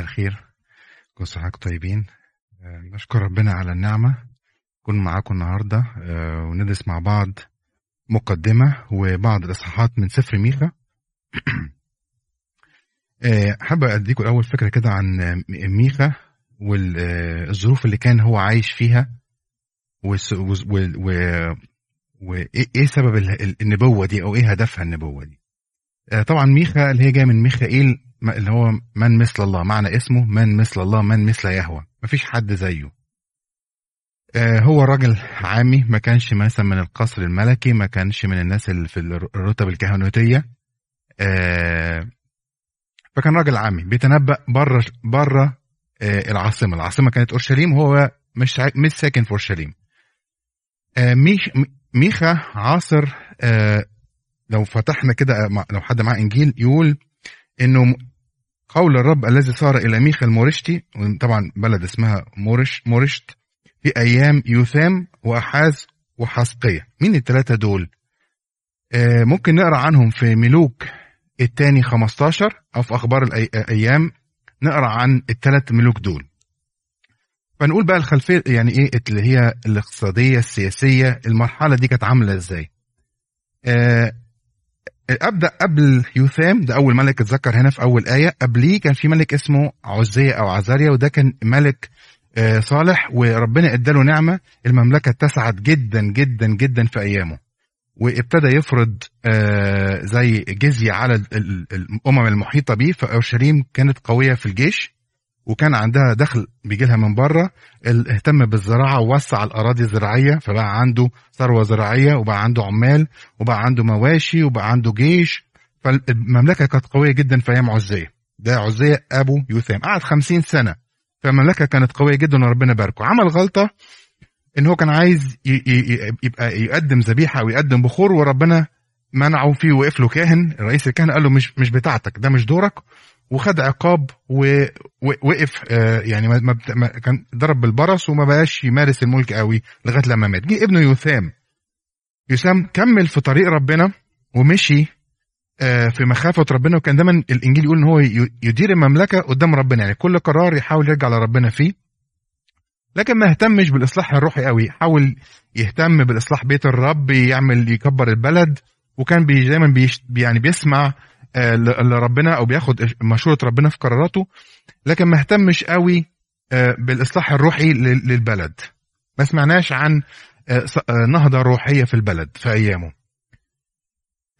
الخير. كل سنة طيبين. آه، نشكر ربنا على النعمة. نكون معاكم النهاردة آه، وندرس مع بعض مقدمة وبعض الإصحاحات من سفر ميخا آه، حابب أديكم الأول فكرة كده عن ميخا والظروف اللي كان هو عايش فيها والس- وز- و- و- وإيه إيه سبب ال- ال- النبوة دي أو إيه هدفها النبوة دي. طبعا ميخا اللي هي جاية من ميخائيل اللي هو من مثل الله. معنى اسمه من مثل الله من مثل يهوه مفيش حد زيه. آه، هو راجل عامي ما كانش مثلا من القصر الملكي ما كانش من الناس اللي في الر- الرتب الكهنوتية. آه، فكان راجل عامي بيتنبأ بره بره آه، العاصمة. العاصمة كانت أورشليم وهو مش مش ساكن في أورشليم. ميخ ميخا عاصر لو فتحنا كده لو حد معاه إنجيل يقول إنه قول الرب الذي صار إلى ميخا المورشتي طبعا بلد اسمها مورش مورشت في أيام يوثام وأحاز وحسقية. مين الثلاثه دول؟ آه، ممكن نقرأ عنهم في ملوك الثاني 15 أو في أخبار الأيام نقرأ عن الثلاث ملوك دول. فنقول بقى الخلفية يعني إيه اللي هي الاقتصادية السياسية المرحلة دي كانت عاملة إزاي؟ آه، أبدأ قبل يوثام ده أول ملك اتذكر هنا في أول آية. قبليه كان في ملك اسمه عزية أو عزاريا وده كان ملك آه، صالح وربنا إداله نعمة. المملكة اتسعت جدا جدا جدا في أيامه. وابتدى يفرض آه، زي جزيه على ال- ال- الأمم المحيطة بيه. فأورشليم كانت قوية في الجيش. وكان عندها دخل بيجي لها من بره اهتم بالزراعة ووسع الأراضي الزراعية فبقى عنده ثروة زراعية وبقى عنده عمال وبقى عنده مواشي وبقى عنده جيش. فالمملكة كانت قوية جدا في أيام عزية. ده عزية أبو يوثام قعد خمسين سنة. فالمملكة كانت قوية جدا وربنا باركه عمل غلطة إن هو كان عايز يبقى يقدم ذبيحة أو يقدم بخور وربنا منعه فيه وقف له كاهن. رئيس الكهنه قال له مش مش بتاعتك ده مش دورك. وخد عقاب ووقف يعني ما كان ضرب بالبرص وما بقاش يمارس الملك قوي لغاية لما مات. جه ابنه يوثام. يوثام كمل في طريق ربنا ومشي آه، في مخافة ربنا وكان دايما الإنجيل يقول إن هو يدير المملكة قدام ربنا. يعني كل قرار يحاول يرجع لربنا فيه. لكن ما اهتمش بالإصلاح الروحي قوي. حاول يهتم بالإصلاح بيت الرب يعمل يكبر البلد وكان بي دايما بيش يعني بيسمع آه، ل- لربنا أو بياخد مشورة ربنا في قراراته لكن ما اهتمش قوي آه، بالإصلاح الروحي لل- للبلد. ما سمعناش عن آه، آه، نهضة روحية في البلد في أيامه.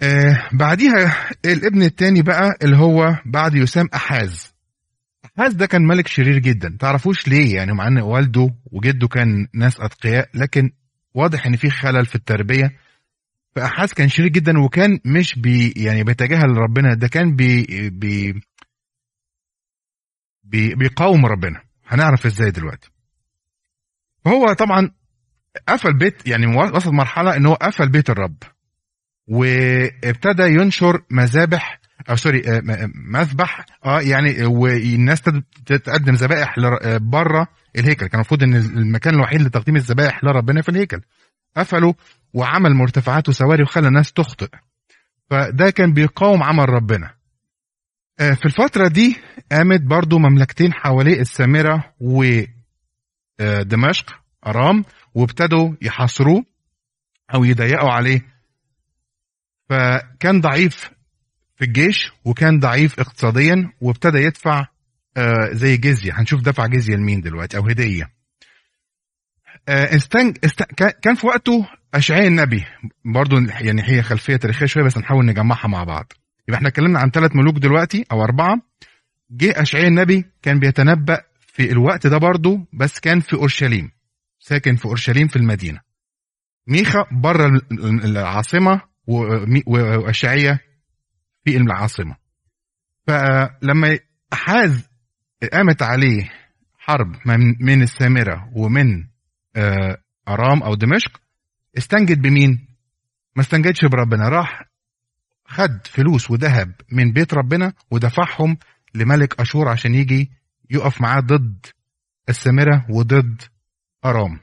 آه، بعديها الابن الثاني بقى اللي هو بعد يسام أحاز. أحاز ده كان ملك شرير جدا. تعرفوش ليه؟ يعني مع إن والده وجده كان ناس أتقياء لكن واضح إن في خلل في التربية. فآحاز كان شرير جدا وكان مش بي يعني بيتجاهل ربنا ده كان بي بي بي بيقاوم ربنا. هنعرف إزاي دلوقتي؟ فهو طبعا قفل بيت يعني وصل مرحلة إن هو قفل بيت الرب وابتدى ينشر مذابح أو sorry آه، م- مذبح آه يعني والناس تقدم ذبائح بره الهيكل. كان المفروض إن المكان الوحيد لتقديم الذبائح لربنا في الهيكل. قفلوا وعمل مرتفعات وسواري وخلى الناس تخطئ. فده كان بيقاوم عمل ربنا. آه، في الفترة دي قامت برضو مملكتين حواليه السامرة ودمشق أرام وابتدوا يحاصروه أو يضيقوا عليه. فكان ضعيف في الجيش وكان ضعيف اقتصاديا وابتدى يدفع آه، زي جزية. هنشوف دفع جزية لمين دلوقتي أو هدية. آه، استنج است... كان- في وقته أشعياء النبي. برضو يعني هي خلفية تاريخية شوية بس نحاول نجمعها مع بعض. يبقى إحنا اتكلمنا عن ثلاث ملوك دلوقتي أو أربعة. جه أشعياء النبي كان بيتنبأ في الوقت ده برضو بس كان في أورشليم. ساكن في أورشليم في المدينة. ميخا بره ال- العاصمة ومي- وأشعياء في العاصمة. فلما أحاز قامت عليه حرب من السامرة ومن آه، أرام أو دمشق استنجد بمين؟ ما استنجدش بربنا راح خد فلوس وذهب من بيت ربنا ودفعهم لملك أشور عشان يجي يقف معاه ضد السامرة وضد أرام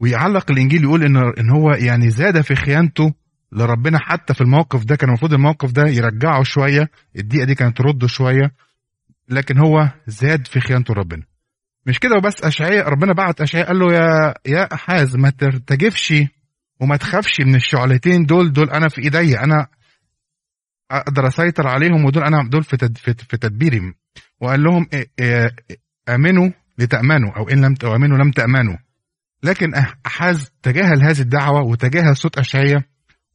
ويعلق الإنجيل يقول إن إن هو يعني زاد في خيانته لربنا حتى في الموقف ده كان المفروض الموقف ده يرجعه شوية الدقيقة دي كانت ترده شوية لكن هو زاد في خيانته لربنا مش كده وبس أشعياء ربنا بعت أشعياء قال له يا يا أحاز ما ترتجفش وما تخافش من الشعلتين دول دول أنا في ايدي أنا أقدر أسيطر عليهم ودول أنا دول في في تدبيري. وقال لهم آمنوا لتأمنوا أو إن لم تؤمنوا لم تأمنوا. لكن أحاز تجاهل هذه الدعوة وتجاهل صوت أشعياء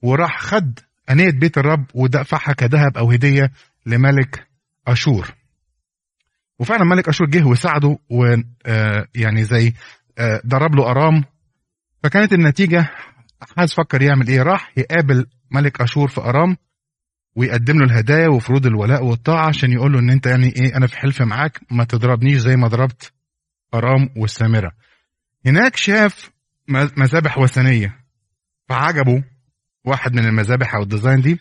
وراح خد أنية بيت الرب ودفعها كذهب أو هدية لملك أشور. وفعلا ملك أشور جه وساعده ويعني زي ضرب له أرام. فكانت النتيجة احاز فكر يعمل إيه؟ راح يقابل ملك أشور في أرام ويقدم له الهدايا وفروض الولاء والطاعة عشان يقول له إن أنت يعني إيه أنا في حلف معاك ما تضربنيش زي ما ضربت أرام والسامرة. هناك شاف مذابح وثنية. فعجبه واحد من المذابح أو ال design دي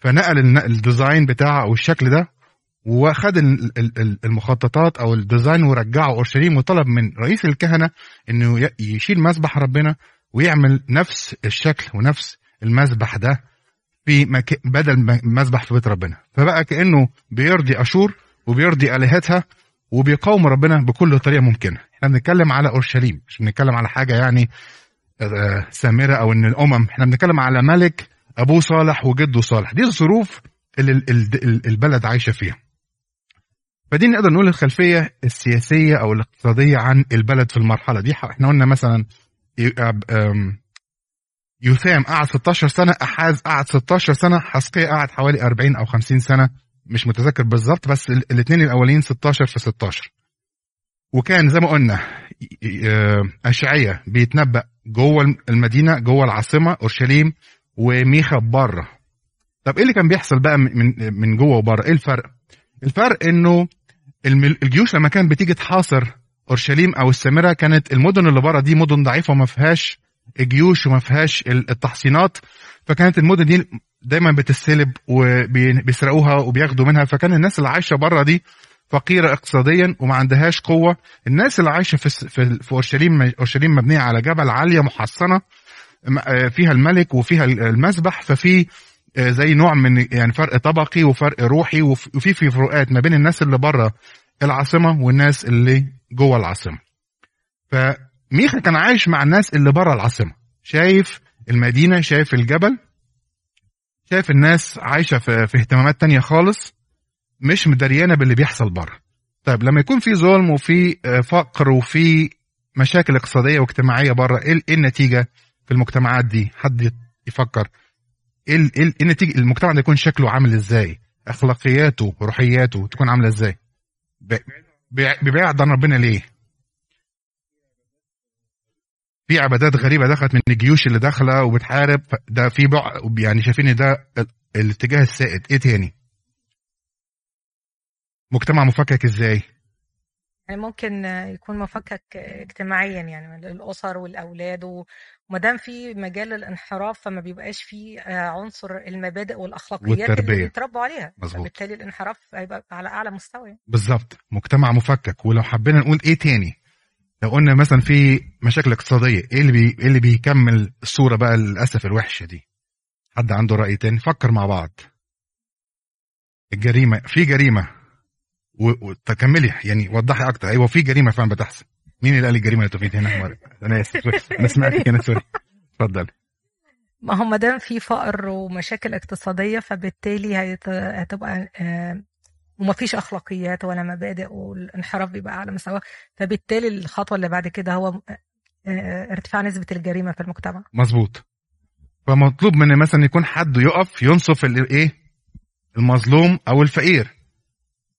فنقل ال design بتاعه أو الشكل ده وخد المخططات أو ال design ورجعه أورشليم وطلب من رئيس الكهنة إنه يشيل مذبح ربنا ويعمل نفس الشكل ونفس المذبح ده في مك... بدل مذبح في بيت ربنا. فبقى كأنه بيرضي أشور وبيرضي آلهتها وبيقاوم ربنا بكل طريقة ممكنة. إحنا بنتكلم على أورشليم مش بنتكلم على حاجة يعني سامرة أو إن الأمم. إحنا بنتكلم على ملك أبوه صالح وجده صالح. دي الظروف اللي البلد عايشة فيها. فدي نقدر نقول الخلفية السياسية أو الاقتصادية عن البلد في المرحلة دي. إحنا قلنا مثلا يثام قعد 16 سنة أحاز قعد 16 سنة حسقية قعد حوالي 40 أو 50 سنة مش متذكر بالظبط بس الاثنين الأولين 16 في 16 وكان زي ما قلنا اشعيا بيتنبأ جوه المدينة جوه العاصمة أورشليم وميخا بره. طب إيه اللي كان بيحصل بقى من من جوه وبره؟ إيه الفرق؟ الفرق إنه الجيوش لما كانت بتيجي تحاصر أورشليم أو السامرة كانت المدن اللي بره دي مدن ضعيفة وما فيهاش جيوش وما فيهاش التحصينات فكانت المدن دي دايما بتستلب وبيسرقوها وبياخدوا منها. فكان الناس اللي عايشة بره دي فقيرة اقتصاديا وما عندهاش قوة. الناس اللي عايشة في في أورشليم أورشليم مبنية على جبل عالية محصنة فيها الملك وفيها المسبح. ففي زي نوع من يعني فرق طبقي وفرق روحي وفي في فروقات ما بين الناس اللي بره العاصمة والناس اللي جوه العاصمة. فميخا كان عايش مع الناس اللي بره العاصمة. شايف المدينة شايف الجبل شايف الناس عايشة في, في اهتمامات تانية خالص مش مدريانة باللي بيحصل بره. طيب لما يكون في ظلم وفي فقر وفي مشاكل اقتصادية واجتماعية بره إيه النتيجة في المجتمعات دي؟ حد يفكر النتيجة؟ المجتمع ده يكون شكله عامل إزاي؟ أخلاقياته روحياته تكون عاملة إزاي؟ بيبعد عن ربنا ليه؟ في عبادات غريبة دخلت من الجيوش اللي داخلة وبتحارب ده في. يعني شايفين ده الاتجاه السائد. إيه تاني؟ مجتمع مفكك إزاي؟ يعني ممكن يكون مفكك اجتماعيا يعني الأسر والأولاد وما دام في مجال الانحراف فما بيبقاش في عنصر المبادئ والأخلاقيات والتربية. اللي بيتربوا عليها. مظبوط. فبالتالي الانحراف هيبقى على أعلى مستوى يعني. بالظبط. مجتمع مفكك. ولو حبينا نقول إيه تاني؟ لو قلنا مثلا في مشاكل اقتصادية إيه اللي بي... إيه اللي بيكمل الصورة بقى للأسف الوحشة دي؟ حد عنده رأي تاني؟ فكر مع بعض. الجريمة في جريمة. وتكملي يعني وضحي أكتر. أيوه في جريمة فعلا بتحصل. مين اللي قال الجريمة اللي توفيت هنا؟ أنا آسف. أنا سمعتك هنا sorry. اتفضل ما هو ما دام في فقر ومشاكل اقتصادية فبالتالي هيت... هتبقى آه ومفيش أخلاقيات ولا مبادئ والانحراف بيبقى على مستوى فبالتالي الخطوة اللي بعد كده هو آه ارتفاع نسبة الجريمة في المجتمع. مظبوط. فمطلوب من مثلا يكون حد يقف ينصف الايه المظلوم أو الفقير.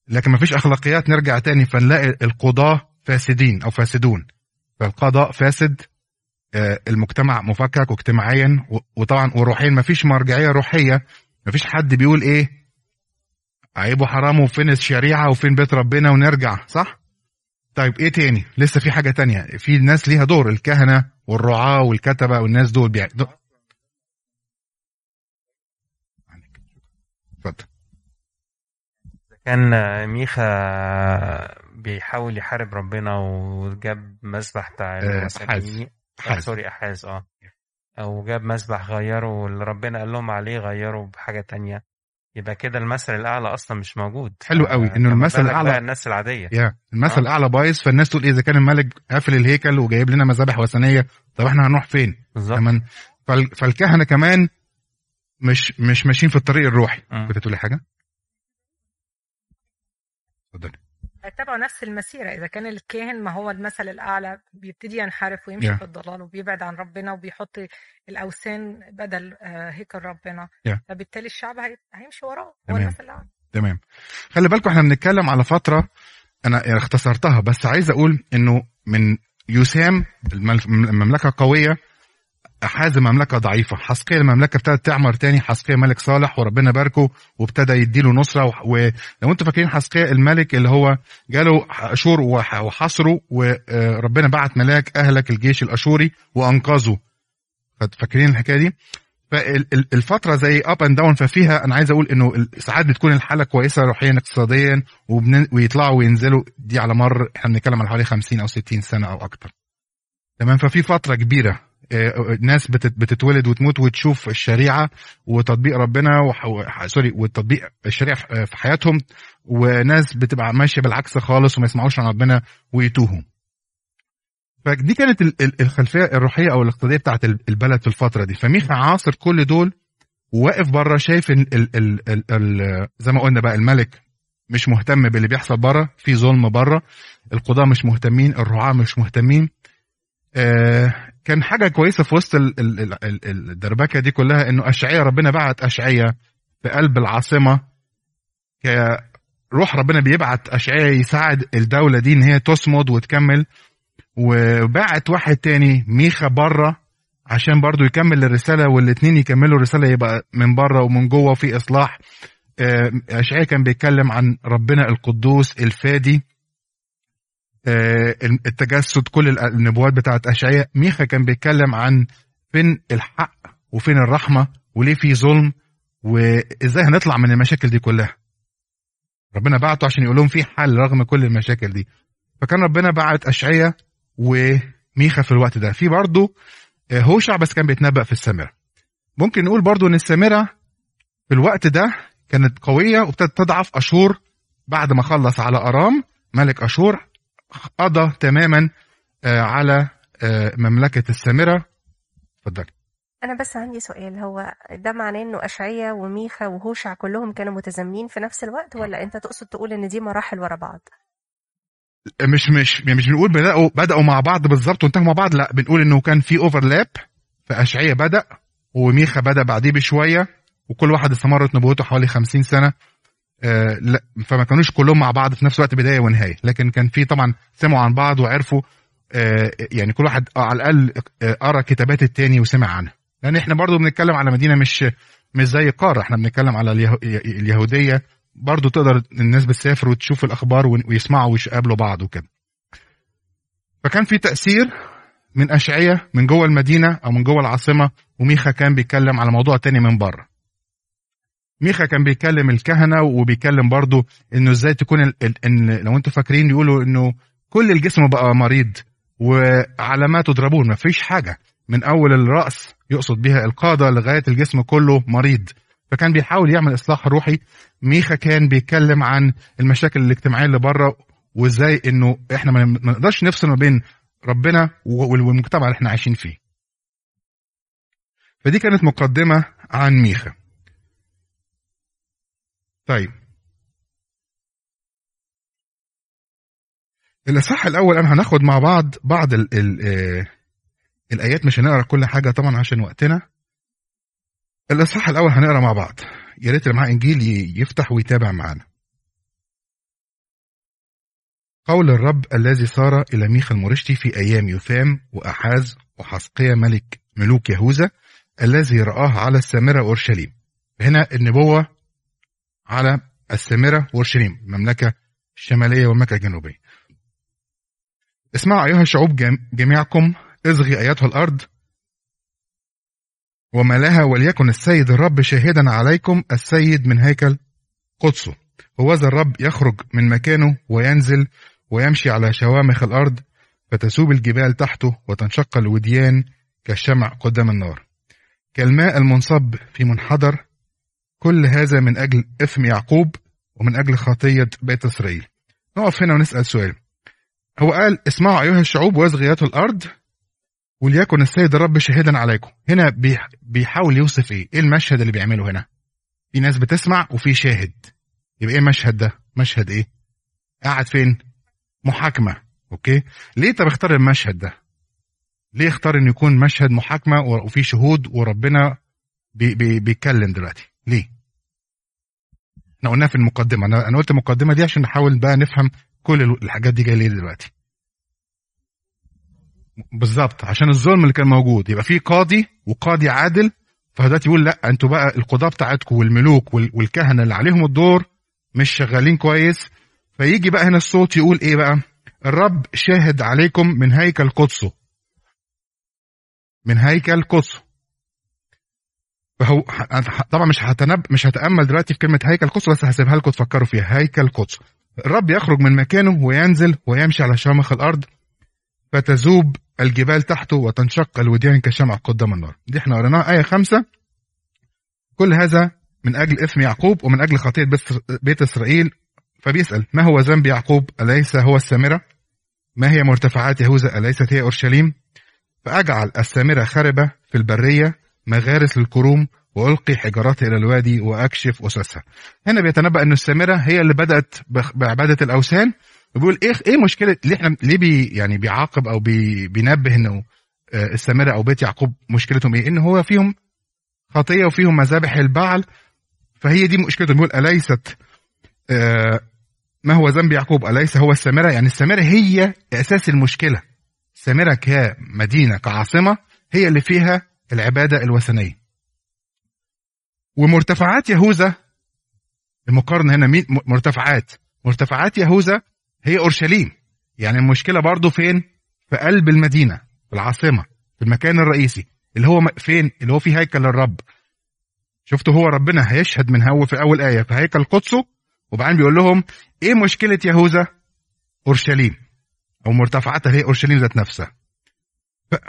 لكن مفيش أخلاقيات نرجع تاني فنلاقي القضاة فاسدين أو فاسدون. فالقضاء فاسد المجتمع مفكك واجتماعيا وطبعا وروحيا. مفيش مرجعية روحية مفيش حد بيقول إيه عيب وحرام وفين الشريعة وفين بيت ربنا ونرجع صح؟ طيب إيه تاني؟ لسه في حاجة تانية. في ناس ليها دور الكهنة والرعاة والكتبة والناس دول بيع... اتفضل. كان ميخا بيحاول يحارب ربنا وجاب مسبح بتاع أحاز. أحاز. سوري أحاز آه. أو جاب مسبح غيره واللي ربنا قال لهم عليه غيره بحاجة تانية. يبقى كده المثل الأعلى أصلا مش موجود. حلو قوي، آه، فما المثل بقى الناس العادية. يا المثل آه. الأعلى بايظ فالناس تقول إيه إذا كان الملك قافل الهيكل وجايب لنا مذابح وثنية طب إحنا هنروح فين؟ بالظبط. فالكهنة كمان مش مش ماشيين في الطريق الروحي. مم. كنت تقولي حاجة؟ اتفضلي هيتبعوا نفس المسيرة إذا كان الكاهن ما هو المثل الأعلى بيبتدي ينحرف ويمشي Yeah. في الضلال وبيبعد عن ربنا وبيحط الأوثان بدل آه، هيكل ربنا Yeah. فبالتالي الشعب هي- هيمشي وراه هو. المثل الأعلى تمام خلي بالكم إحنا بنتكلم على فترة أنا اختصرتها بس عايز أقول إنه من يسام المل- المملكة قويه حازم مملكه ضعيفة. حسقية المملكة ابتدت تعمر تاني. حسقية ملك صالح وربنا باركه وابتدى يديله نصرة. ولو أنتوا فاكرين حسقية الملك اللي هو جاله أشور وح- وحصره وربنا بعت ملاك أهلك الجيش الأشوري وأنقذه. فاكرين الحكاية دي؟ فالفترة زي up and down ففيها أنا عايز أقول إنه ساعات بتكون الحالة كويسة روحيا اقتصاديا. ويطلعوا وينزلوا. دي على مر إحنا بنتكلم على حوالي 50 أو 60 سنة أو أكتر. تمام؟ ففي فترة كبيرة. ناس بتت- بتتولد وتموت وتشوف الشريعة وتطبيق ربنا وح... sorry وتطبيق الشريعة في حياتهم وناس بتبقى ماشية بالعكس خالص وما يسمعوش عن ربنا ويتوهوا فدي كانت ال- ال- الخلفية الروحية أو الاقتصادية بتاعت ال- البلد في الفترة دي. فميخا عاصر كل دول وواقف بره شايف ال ال ال ال زي ما قلنا بقى الملك مش مهتم باللي بيحصل بره في ظلم بره القضاة مش مهتمين الرعاة مش مهتمين آه كان حاجة كويسة في وسط ال- ال- ال- ال- الدربكة دي كلها إنه أشعية ربنا بعت أشعية في قلب العاصمة. ك- روح ربنا بيبعت أشعية يساعد الدولة دي إن هي تصمد وتكمل. وبعت واحد تاني ميخا بره عشان برضو يكمل الرسالة والاتنين يكملوا الرسالة يبقى من بره ومن جوه في إصلاح. آه، أشعياء كان بيتكلم عن ربنا القدوس الفادي. التجسد كل النبوات بتاعت أشعياء. ميخا كان بيتكلم عن فين الحق وفين الرحمة وليه في ظلم وإزاي هنطلع من المشاكل دي كلها. ربنا بعته عشان يقول لهم في حل رغم كل المشاكل دي. فكان ربنا بعت أشعياء وميخا في الوقت ده. في برضه هوشع بس كان بيتنبأ في السامرة. ممكن نقول برضو إن السامرة في الوقت ده كانت قوية وابتدت تضعف أشور بعد ما خلص على أرام ملك أشور قضى تماما آه، على آه، مملكة السامرة. اتفضلي. أنا بس عندي سؤال هو ده معناه إنه أشعية وميخا وهوشع كلهم كانوا متزامنين في نفس الوقت ولا أنت تقصد تقول إن دي مراحل ورا بعض؟ مش مش مش بنقول بدأوا بدأوا مع بعض بالظبط وانتهوا مع بعض لا بنقول إنه كان في اوفرلاب فأشعية بدأ وميخا بدأ بعديه بشوية وكل واحد استمرت نبوته حوالي 50 سنة. لا فما كانوش كلهم مع بعض في نفس الوقت بداية ونهاية. لكن كان في طبعا سمعوا عن بعض وعرفوا آه يعني كل واحد آه على الأقل آه قرأ كتابات التاني وسمع عنها. لأن إحنا برضو بنتكلم على مدينة مش مش زي قارة. إحنا بنتكلم على اليه- اليهودية. برضو تقدر الناس بتسافر وتشوف الأخبار ويسمعوا ويقابلوا بعض وكده. فكان في تأثير من أشعية من جوه المدينة أو من جوه العاصمة وميخا كان بيتكلم على موضوع تاني من بره. ميخا كان بيكلم الكهنة وبيكلم برضو إنه إزاي تكون ال... إن لو أنتوا فاكرين يقولوا إنه كل الجسم بقى مريض وعلامات تضربون مفيش حاجة. من أول الرأس يقصد بها القادة لغاية الجسم كله مريض. فكان بيحاول يعمل إصلاح روحي. ميخا كان بيتكلم عن المشاكل الاجتماعية اللي بره وإزاي إنه إحنا ما نقدرش نفصل ما بين ربنا وال- والمجتمع اللي إحنا عايشين فيه. فدي كانت مقدمة عن ميخا. طيب. الإصحاح الأول أنا هناخد مع بعض بعض ال ال آه، الآيات مش هنقرأ كل حاجة طبعا عشان وقتنا. الإصحاح الأول هنقرأ مع بعض. يا ريت اللي معاه إنجيل يفتح ويتابع معانا. قول الرب الذي صار إلى ميخا المرشتي في أيام يثام وأحاز وحسقية ملك ملوك يهوذا الذي رآه على السامرة وأورشليم هنا النبوة على السامرة وأورشليم المملكة الشمالية والمملكة الجنوبية اسمعوا أيها الشعوب جم- جميعكم إصغي أيتها الأرض وما لها وليكن السيد الرب شاهدا عليكم السيد من هيكل قدسه هوذا الرب يخرج من مكانه وينزل ويمشي على شوامخ الأرض فتسوب الجبال تحته وتنشق الوديان كالشمع قدام النار. كالماء المنصب في منحدر كل هذا من أجل إثم يعقوب ومن أجل خطية بيت إسرائيل. نقف هنا ونسأل سؤال. هو قال اسمعوا أيها الشعوب واصغيات الأرض وليكن السيد الرب شاهدا عليكم. هنا بيح- بيحاول يوصف إيه؟ إيه المشهد اللي بيعمله هنا؟ في ناس بتسمع وفي شاهد. يبقى إيه المشهد ده؟ مشهد إيه؟ قاعد فين؟ محاكمة. أوكي؟ ليه طب اختار المشهد ده؟ ليه اختار إنه يكون مشهد محاكمة وفي شهود وربنا بي بي بيتكلم دلوقتي؟ ليه؟ إحنا قلناها في المقدمة. أنا أنا قلت المقدمة دي عشان نحاول بقى نفهم كل الحاجات دي جاية ليه دلوقتي. بالظبط. عشان الظلم اللي كان موجود. يبقى في قاضي وقاضي عادل فدلوقتي يقول لا أنتوا بقى القضاة بتاعتكم والملوك وال- والكهنة اللي عليهم الدور مش شغالين كويس. فيجي بقى هنا الصوت يقول إيه بقى؟ الرب شاهد عليكم من هيكل قدسه. من هيكل قدسه. فهو طبعا مش هتنب مش هتأمل دلوقتي في كلمة هيكل قدس بس هسيبها لكم تفكروا فيها. هيكل قدس. الرب يخرج من مكانه وينزل ويمشي على شامخ الأرض فتذوب الجبال تحته وتنشق الوديان كشمع قدام النار. دي إحنا قريناها آية خمسة. كل هذا من أجل إثم يعقوب ومن أجل خطية بيت- إسرائيل. فبيسأل ما هو ذنب يعقوب؟ أليس هو السامرة؟ ما هي مرتفعات يهوذا؟ أليست هي أورشليم؟ فأجعل السامرة خربة في البرية مغارس للكروم وألقي حجاراتها إلى الوادي وأكشف أسسها هنا بيتنبأ أن السامرة هي اللي بدأت بعبادة الأوثان. وبيقول إيه إيه مشكله ليه إحنا ليه بي يعني بيعاقب أو بي بينبه إنه آه، السامرة أو بيت يعقوب مشكلتهم إيه؟ ان هو فيهم خطية وفيهم مذابح البعل. فهي دي مشكلتهم. بيقول أليست آه، ما هو ذنب يعقوب؟ أليس هو السامرة؟ يعني السامرة هي أساس المشكلة. السامرة كمدينة كعاصمة هي اللي فيها العبادة الوثنية. ومرتفعات يهوذا المقارنه هنا مين؟ مرتفعات. مرتفعات يهوذا هي أورشليم. يعني المشكلة برضو فين؟ في قلب المدينة في العاصمة في المكان الرئيسي اللي هو فين؟ اللي هو في هيكل الرب. شفتوا هو ربنا هيشهد من هو في أول آية في هيكل قدسه وبعدين بيقول لهم إيه مشكلة يهوذا؟ أورشليم. أو مرتفعاتها هي أورشليم ذات نفسها.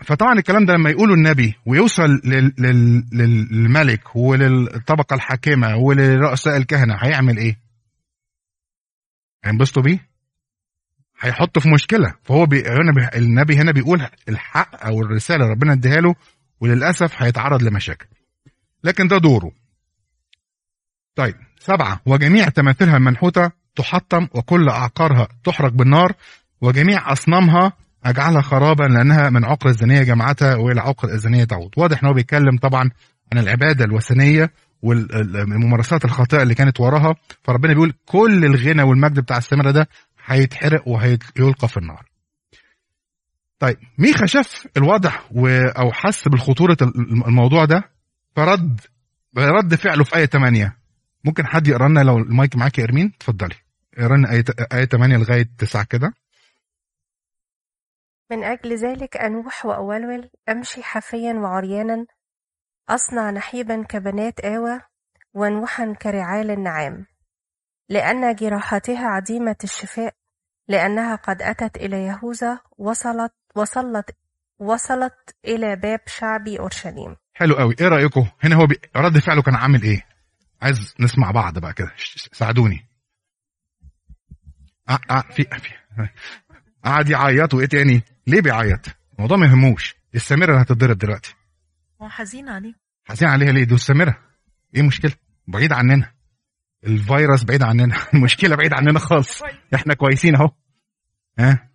فطبعا الكلام ده لما يقوله النبي ويوصل لل... لل... للملك وللطبقة الحاكمة ولرؤساء الكهنة هيعمل إيه؟ هينبسطوا بيه؟ هيحطه في مشكلة فهو بي... هنا بي... النبي هنا بيقول الحق أو الرسالة ربنا اديها له وللأسف هيتعرض لمشاكل لكن ده دوره طيب سبعة وجميع تماثيلها المنحوتة تحطم وكل أعقارها تحرق بالنار وجميع أصنامها أجعلها خرابا لأنها من عقر الزانية جمعتها وإلى عقر الزانية تعود. واضح إن هو بيتكلم طبعا عن العبادة الوثنية والممارسات الخاطئة اللي كانت وراها. فربنا بيقول كل الغنى والمجد بتاع السامرة ده هيتحرق وهيلقى في النار. طيب ميخا شاف الوضع و... أو حس بالخطورة الموضوع ده فرد رد فعله في آية 8 ممكن حد يقرأ لنا لو المايك معاك يا إرمين؟ اتفضلي. اقرا لنا إيه آية 8 لغاية 9 كده. من أجل ذلك أنوح وأولول أمشي حافيا وعريانا أصنع نحيبا كبنات آوى ونوحا كرعال النعام لأن جراحاتها عديمة الشفاء لأنها قد أتت إلى يهوذا وصلت وصلت وصلت إلى باب شعبي أورشليم. حلو قوي. إيه رأيكم؟ هنا هو. رد فعله كان عامل إيه؟ عايز نسمع بعض بقى كده. ساعدوني. أ... في في. قعد يعيط وإيه تاني؟ ليه بيعيط؟ الموضوع ما يهموش. السامره اللي هتتضرب دلوقتي. هو حزين عليه. حزين عليها ليه؟ دي السامره إيه مشكله بعيد عننا. الفيروس بعيد عننا. المشكلة بعيد عننا خالص. إحنا كويسين اهو. ها؟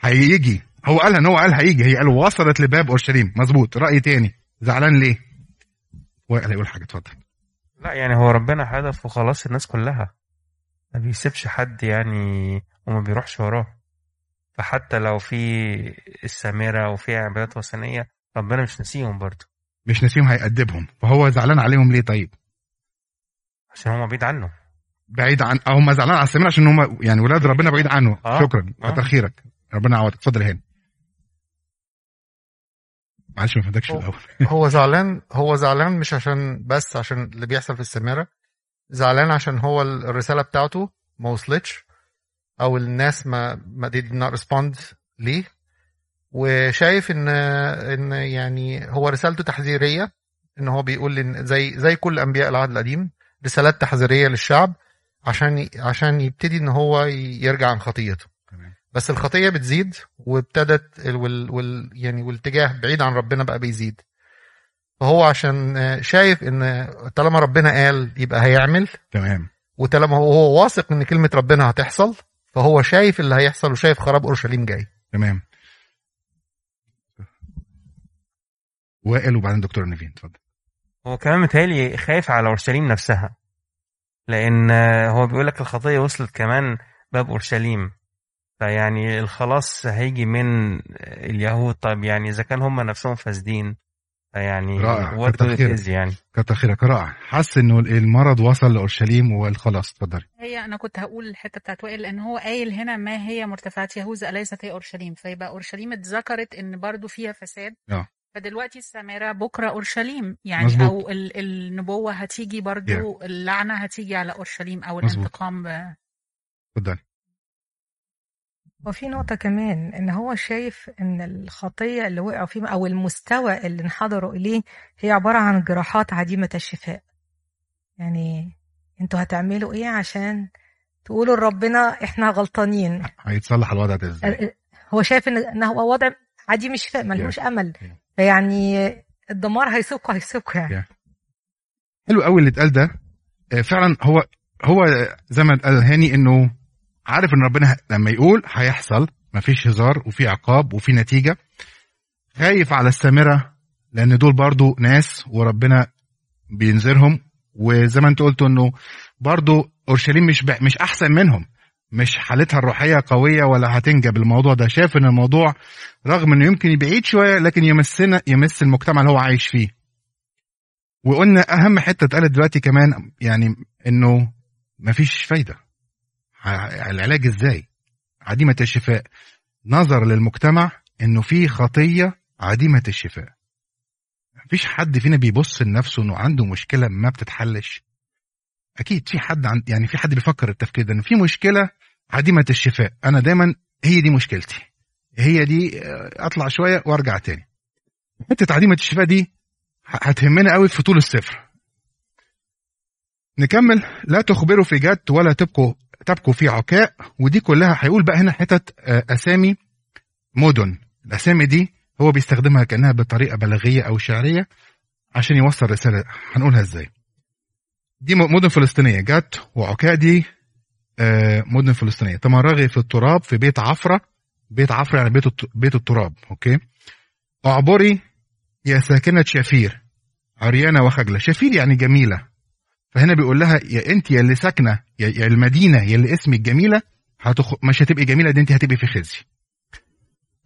هيجي. هو قالها ان هو قال هيجي. هي قال وصلت لباب أورشليم. مظبوط. رأي تاني. زعلان ليه؟ وائل يقول حاجة. اتفضل. لا يعني هو ربنا هدفه خلاص الناس كلها. ما بيسيبش حد يعني وما بيروحش وراه. فحتى لو في السامرة وفي عبادات وثنية ربنا مش نسيهم برضه. مش نسيهم هيأدبهم. فهو زعلان عليهم ليه طيب؟ عشان هما بعيد عنه. بعيد عن أو هم زعلان على السامرة عشان هم يعني ولاد ربنا بعيد عنه. آه. شكرا. آه. كتر خيرك. ربنا يعوضك اتفضل يا هاني. معلش ما فهمتكش في هو- الأول. هو زعلان هو زعلان مش عشان بس عشان اللي بيحصل في السمارة زعلان عشان هو ال- الرسالة بتاعته ما وصلتش. أو الناس ما ما did not respond ليه. وشايف إن إن يعني هو رسالته تحذيرية. إن هو بيقول لي زي زي كل أنبياء العهد القديم رسالات تحذيرية للشعب عشان عشان يبتدي إن هو يرجع عن خطيته. بس الخطية بتزيد وابتدت ال- وال, وال يعني والاتجاه بعيد عن ربنا بقى بيزيد. فهو عشان شايف إن طالما ربنا قال يبقى هيعمل تمام. وطالما هو هو واثق إن كلمة ربنا هتحصل فهو شايف اللي هيحصل وشايف خراب أورشليم جاي. تمام. وائل وبعدين دكتور نيفين اتفضل. هو كمان متهيألي خايف على أورشليم نفسها لأن هو بيقول لك الخطية وصلت كمان باب أورشليم. فيعني الخلاص هيجي من اليهود. طب يعني إذا كان هم نفسهم فاسدين فيعني رائع. كتر خيرك. يعني. كتر خيرك رائع. حس إنه المرض وصل لأورشليم والخلاص. اتفضلي هي أنا كنت هقول الحتة بتاعت وائل لأن هو قايل هنا ما هي مرتفعات يهوذا أليست هي أورشليم؟ فيبقى أورشليم اتذكرت إن برضو فيها فساد. آه. فدلوقتي السامره بكرة أورشليم. يعني مظبوط. أو ال- النبوة هتيجي برضو اللعنة هتيجي على أورشليم أو مظبوط. الانتقام ب- اتفضلي وفي نقطة كمان إن هو شايف إن الخطية اللي وقعوا فيه أو المستوى اللي انحدروا إليه هي عبارة عن جراحات عديمة الشفاء. يعني أنتوا هتعملوا إيه عشان تقولوا لربنا إحنا غلطانين؟ هيتصلح الوضع ده إزاي؟ هو شايف إن إن هو وضع عديم الشفاء ملهوش أمل. فيعني الدمار هيسوقه هيسوقه يعني. حلو قوي اللي اتقال ده. آه، فعلا هو هو زي ما قال هاني إنه عارف إن ربنا لما يقول هيحصل مفيش هزار وفي عقاب وفي نتيجة خايف على السامرة لأن دول برضو ناس وربنا بينذرهم. وزي ما انت قلت إنه برضو أورشليم مش. مش أحسن منهم. مش حالتها الروحية قوية ولا هتنجب. الموضوع ده شايف إن الموضوع رغم إنه يمكن يبعيد شوية لكن يمسنا يمس المجتمع اللي هو عايش فيه. وقلنا أهم حتة اتقالت دلوقتي كمان يعني إنه مفيش فايدة. العلاج إزاي؟ عديمة الشفاء. نظر للمجتمع إنه في خطية عديمة الشفاء. مفيش حد فينا بيبص لنفسه إنه عنده مشكلة ما بتتحلش. أكيد في حد عن يعني في حد بيفكر التفكير ده ان في مشكلة عديمة الشفاء. أنا دايما هي دي مشكلتي. هي دي آه، أطلع شوية وأرجع تاني. حتة عديمة الشفاء دي هتهمنا قوي في طول السفر. نكمل. لا تخبروا في جد ولا تبقوا تبكوا في عكاء ودي كلها هيقول بقى هنا حتت آه، أسامي مدن. الأسامي دي هو بيستخدمها كأنها بطريقة بلاغية أو شعرية عشان يوصل رسالة. هنقولها إزاي؟ دي مدن فلسطينية جت وعكاء دي آه، مدن فلسطينية. تمرغي في التراب في بيت عفرة. بيت عفرة يعني بيت بيت التراب okay؟ أعبري يا ساكنة شافير عريانة وخجلة. شافير يعني جميلة. فهنا بيقول لها يا أنت يا اللي ساكنة يا, المدينة يا اللي اسمك جميلة هتخ... مش هتبقي جميلة دي أنت هتبقي في خزي.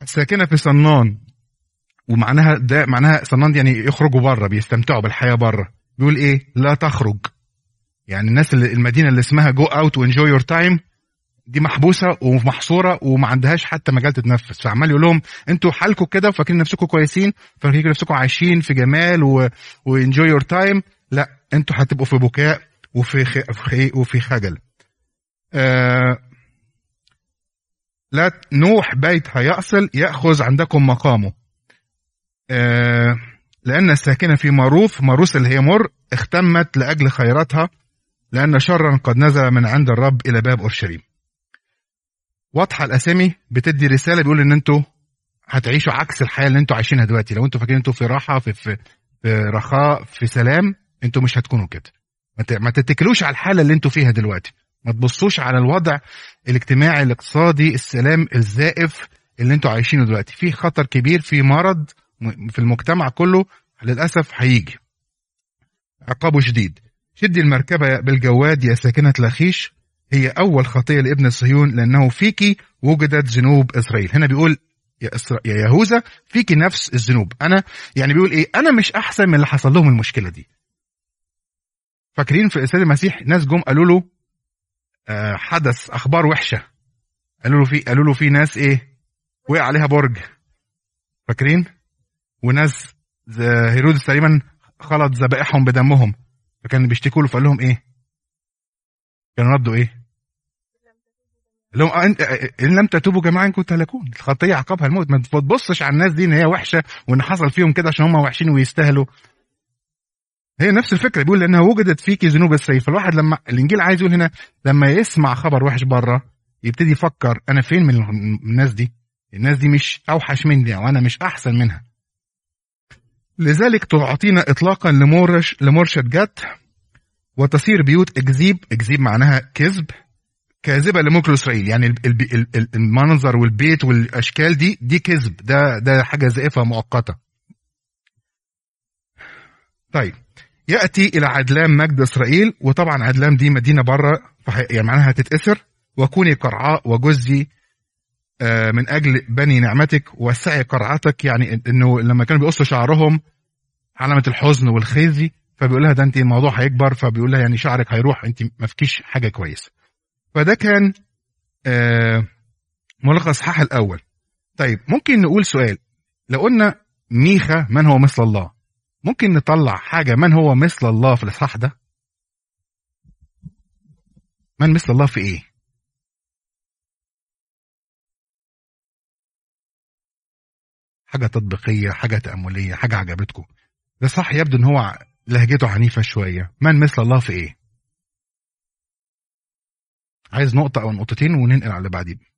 الساكنه في صنان ومعناها ده معناها صنان دي يعني يخرجوا بره بيستمتعوا بالحياة بره بيقول إيه؟ لا تخرج. يعني الناس اللي المدينة اللي اسمها go out و enjoy your time دي محبوسة ومحصورة وما عندهاش حتى مجال تتنفس. فعمال يقول لهم أنتوا حالكم كده وفاكرين نفسكم كويسين فاكرين نفسكم عايشين في جمال. و enjoy your time لا أنتوا هتبقوا في بكاء وفي خ... في- وفي خجل. آه... لأن نوح بيت هأيصل يأخذ عندكم مقامه. آه... لأن الساكنة في ماروث ماروث اللي هي مر اغتمت لأجل خيراتها لأن شرا قد نزل من عند الرب إلى باب أورشليم. واضحة الأسامي؟ بتدي رسالة بيقول إن أنتوا هتعيشوا عكس الحياة اللي أنتوا عايشينها دلوقتي. لو أنتوا فاكرين أنتوا في راحة في, في, في رخاء في سلام أنتوا مش هتكونوا كده. ما تتكلوش على الحالة اللي أنتوا فيها دلوقتي. ما تبصوش على الوضع الاجتماعي الاقتصادي السلام الزائف اللي أنتوا عايشينه دلوقتي. في خطر كبير في مرض في المجتمع كله للأسف هيجي. عقابه شديد. شدي المركبة بالجواد يا ساكنة لخيش هي أول خطية لابن صهيون لأنه فيكي وجدت ذنوب إسرائيل. هنا بيقول يا, إسرا... يا يهوذا فيكي نفس الذنوب أنا يعني بيقول إيه؟ أنا مش أحسن من اللي حصل لهم المشكلة دي. فاكرين في السيد المسيح ناس جم قالوا له آه، حدث أخبار وحشة. قالوا له في قالوا له في ناس إيه وقع عليها برج. فاكرين؟ وناس هيرودس تقريبا خلط ذبائحهم بدمهم. فكان بيشتكوا له فقال لهم إيه؟ كانوا ردوا إيه؟ لهم آه، آه، إن لم تتوبوا جميعا انكم تهلكون الخطية عقابها الموت. ما تبصش على الناس دي إن هي وحشة وإن حصل فيهم كده عشان هم وحشين ويستاهلوا. هي نفس الفكرة بيقول لأنها وجدت فيك ذنوب السيف. فالواحد لما الإنجيل عايز يقول هنا لما يسمع خبر وحش بره يبتدي يفكر أنا فين من الناس دي؟ الناس دي مش أوحش مني أو أنا مش أحسن منها. لذلك تعطينا اطلاقا لمرش لمرشد جت وتصير بيوت إكذيب إكذيب معناها كذب كاذبة لملك إسرائيل. يعني ال- ال- ال- ال- المنظر والبيت والأشكال دي دي كذب. ده ده حاجة زائفة مؤقتة. طيب. يأتي إلى عدلام مجد إسرائيل وطبعا عدلام دي مدينة بره يعني معناها هتتأثر. وكوني قرعاء وجزي آه، من أجل بني نعمتك وسعي قرعتك يعني إنه لما كانوا بيقصوا شعرهم علامة الحزن والخزي فبيقول لها ده أنت الموضوع هيكبر فبيقول لها يعني شعرك هيروح أنت ما فيكيش حاجة كويسة. فده كان آه، ملخص الصحاح الأول. طيب ممكن نقول سؤال. لو قلنا ميخا من هو مثل الله؟ ممكن نطلع حاجة من هو مثل الله في الاصحاح ده؟ من مثل الله في إيه؟ حاجة تطبيقية حاجة تأملية حاجة عجبتكم. ده صح يبدو إن هو لهجته عنيفة شوية. من مثل الله في إيه؟ عايز نقطة أو نقطتين وننقل على اللي بعديه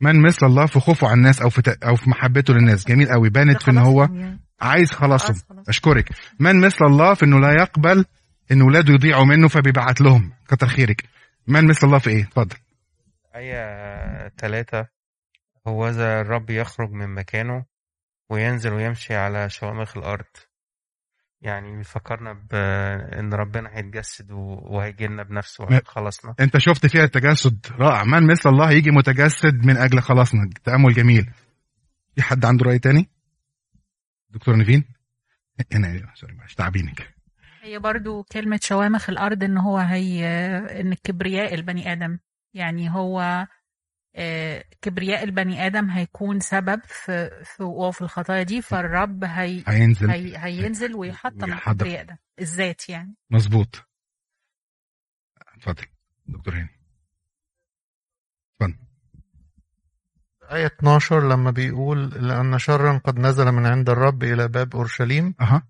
من مثل الله في خوفه على الناس أو في ت- أو في محبته للناس. جميل قوي. بانت في ان هو يعني. عايز خلاصهم خلاص خلاص. أشكرك. من مثل الله في إنه لا يقبل إن ولاده يضيعوا منه فبيبعت لهم. كتر خيرك. من مثل الله في إيه؟ اتفضل. آية ثلاثة هو ذا الرب يخرج من مكانه وينزل ويمشي على شوامخ الأرض. يعني بيفكرنا بإن ربنا هيتجسد وهيجي لنا بنفسه وهيخلصنا أنت شفت فيها التجسد رائع. من مثل الله يجي متجسد من أجل خلاصنا تأمل جميل. في حد عنده رأي تاني؟ دكتور نيفين؟ هنا سوري معلش تعبينك هي برضو كلمة شوامخ الأرض إن هو هي إن كبرياء البني آدم. يعني هو آه، كبرياء البني آدم هيكون سبب في في وقوعه في الخطايا دي فالرب هي هينزل. هي هينزل ويحطم. الكبرياء ده الذات يعني. مظبوط. اتفضل دكتور هاني. اتفضل. آية 12 لما بيقول لأن شرا قد نزل من عند الرب إلى باب أورشليم. أها.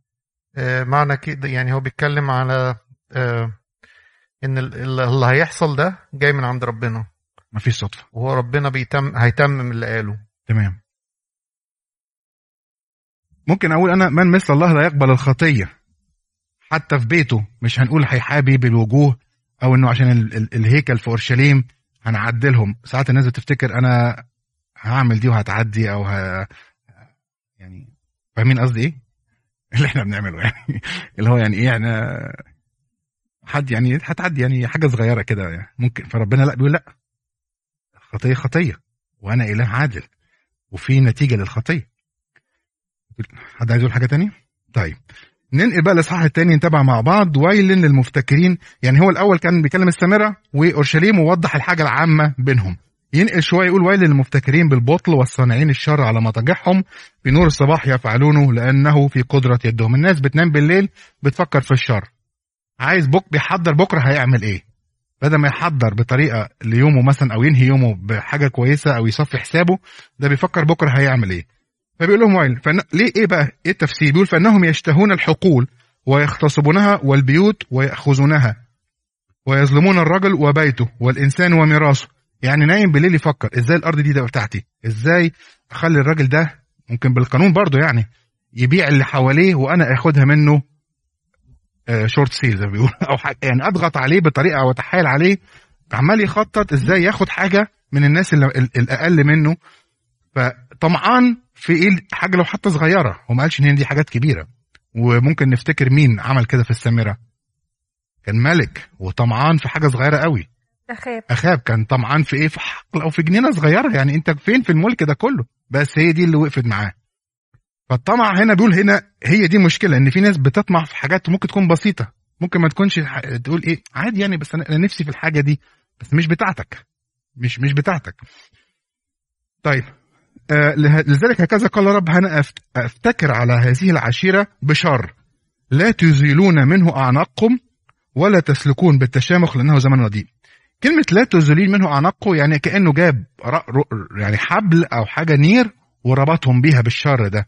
آه، معنى كده يعني هو بيتكلم على آه، إن ال- ال- اللي هيحصل ده جاي من عند ربنا. مفيش صدفة. وهو ربنا بيتم هيتمم اللي قاله. تمام. ممكن أقول أنا من مثل الله لا يقبل الخطية. حتى في بيته مش هنقول هيحابي بالوجوه أو إنه عشان ال ال الهيكل في أورشليم هنعدلهم. ساعات الناس بتفتكر أنا هعمل دي وهتعدي أو ه... يعني فاهمين قصدي إيه؟ اللي إحنا بنعمله يعني. اللي هو يعني إيه إحنا حد يعني هتعدي يعني حاجة صغيرة كده يعني. ممكن فربنا لا بيقول لا. الخطيه خطية وأنا إله عادل وفي نتيجة للخطية. حد عايز يقول حاجة تانية؟ طيب. ننقل بقى الاصحاح الثاني نتابع مع بعض. ويل للمفتكرين. يعني هو الأول كان بيكلم السامرة وأورشليم ووضح الحاجة العامة بينهم. ينقل شوية يقول ويل للمفتكرين بالبطل والصانعين الشر على مضاجعهم. في نور الصباح يفعلونه لأنه في قدرة يدهم. الناس بتنام بالليل بتفكر في الشر. عايز بك بيحضر بكرة هيعمل إيه؟ بدل ما يحضر بطريقة ليومه مثلا أو ينهي يومه بحاجة كويسة أو يصفي حسابه ده بيفكر بكرة هيعمل إيه. فبيقول لهم ويل فن... ليه إيه بقى؟ إيه التفسير؟ بيقول فإنهم يشتهون الحقول ويغتصبونها والبيوت ويأخذونها ويظلمون الرجل وبيته والإنسان وميراثه. يعني نايم بالليل يفكر إزاي الأرض دي ده بتاعتي؟ إزاي أخلي الراجل ده؟ ممكن بالقانون برضه يعني يبيع اللي حواليه وأنا أخدها منه short sale زي ما بيقول أو حاجة. يعني أضغط عليه بطريقة أو أتحايل عليه عمال يخطط إزاي ياخد حاجة من الناس اللي الأقل منه. فطمعان في إيه؟ حاجة لو حتى صغيرة. هو ما قالش إن دي حاجات كبيرة. وممكن نفتكر مين عمل كده في السامره كان ملك. وطمعان في حاجة صغيرة قوي. أخاب. أخاب كان طمعان في إيه؟ في حقل أو في جنينة صغيرة. يعني أنت فين في الملك ده كله؟ بس هي دي اللي وقفت معاه. فالطمع هنا بيقول هنا هي دي مشكلة إن في ناس بتطمع في حاجات ممكن تكون بسيطة ممكن ما تكونش تقول إيه عادي يعني بس أنا نفسي في الحاجة دي بس مش بتاعتك مش مش بتاعتك. طيب آه لذلك هكذا قال رب أنا أفتكر على هذه العشيرة بشر لا تزيلون منه أعناقكم ولا تسلكون بالتشامخ لأنه زمن رديء كلمة لا تزلين منه أعناقه يعني كأنه جاب يعني حبل أو حاجة نير وربطهم بيها بالشر ده.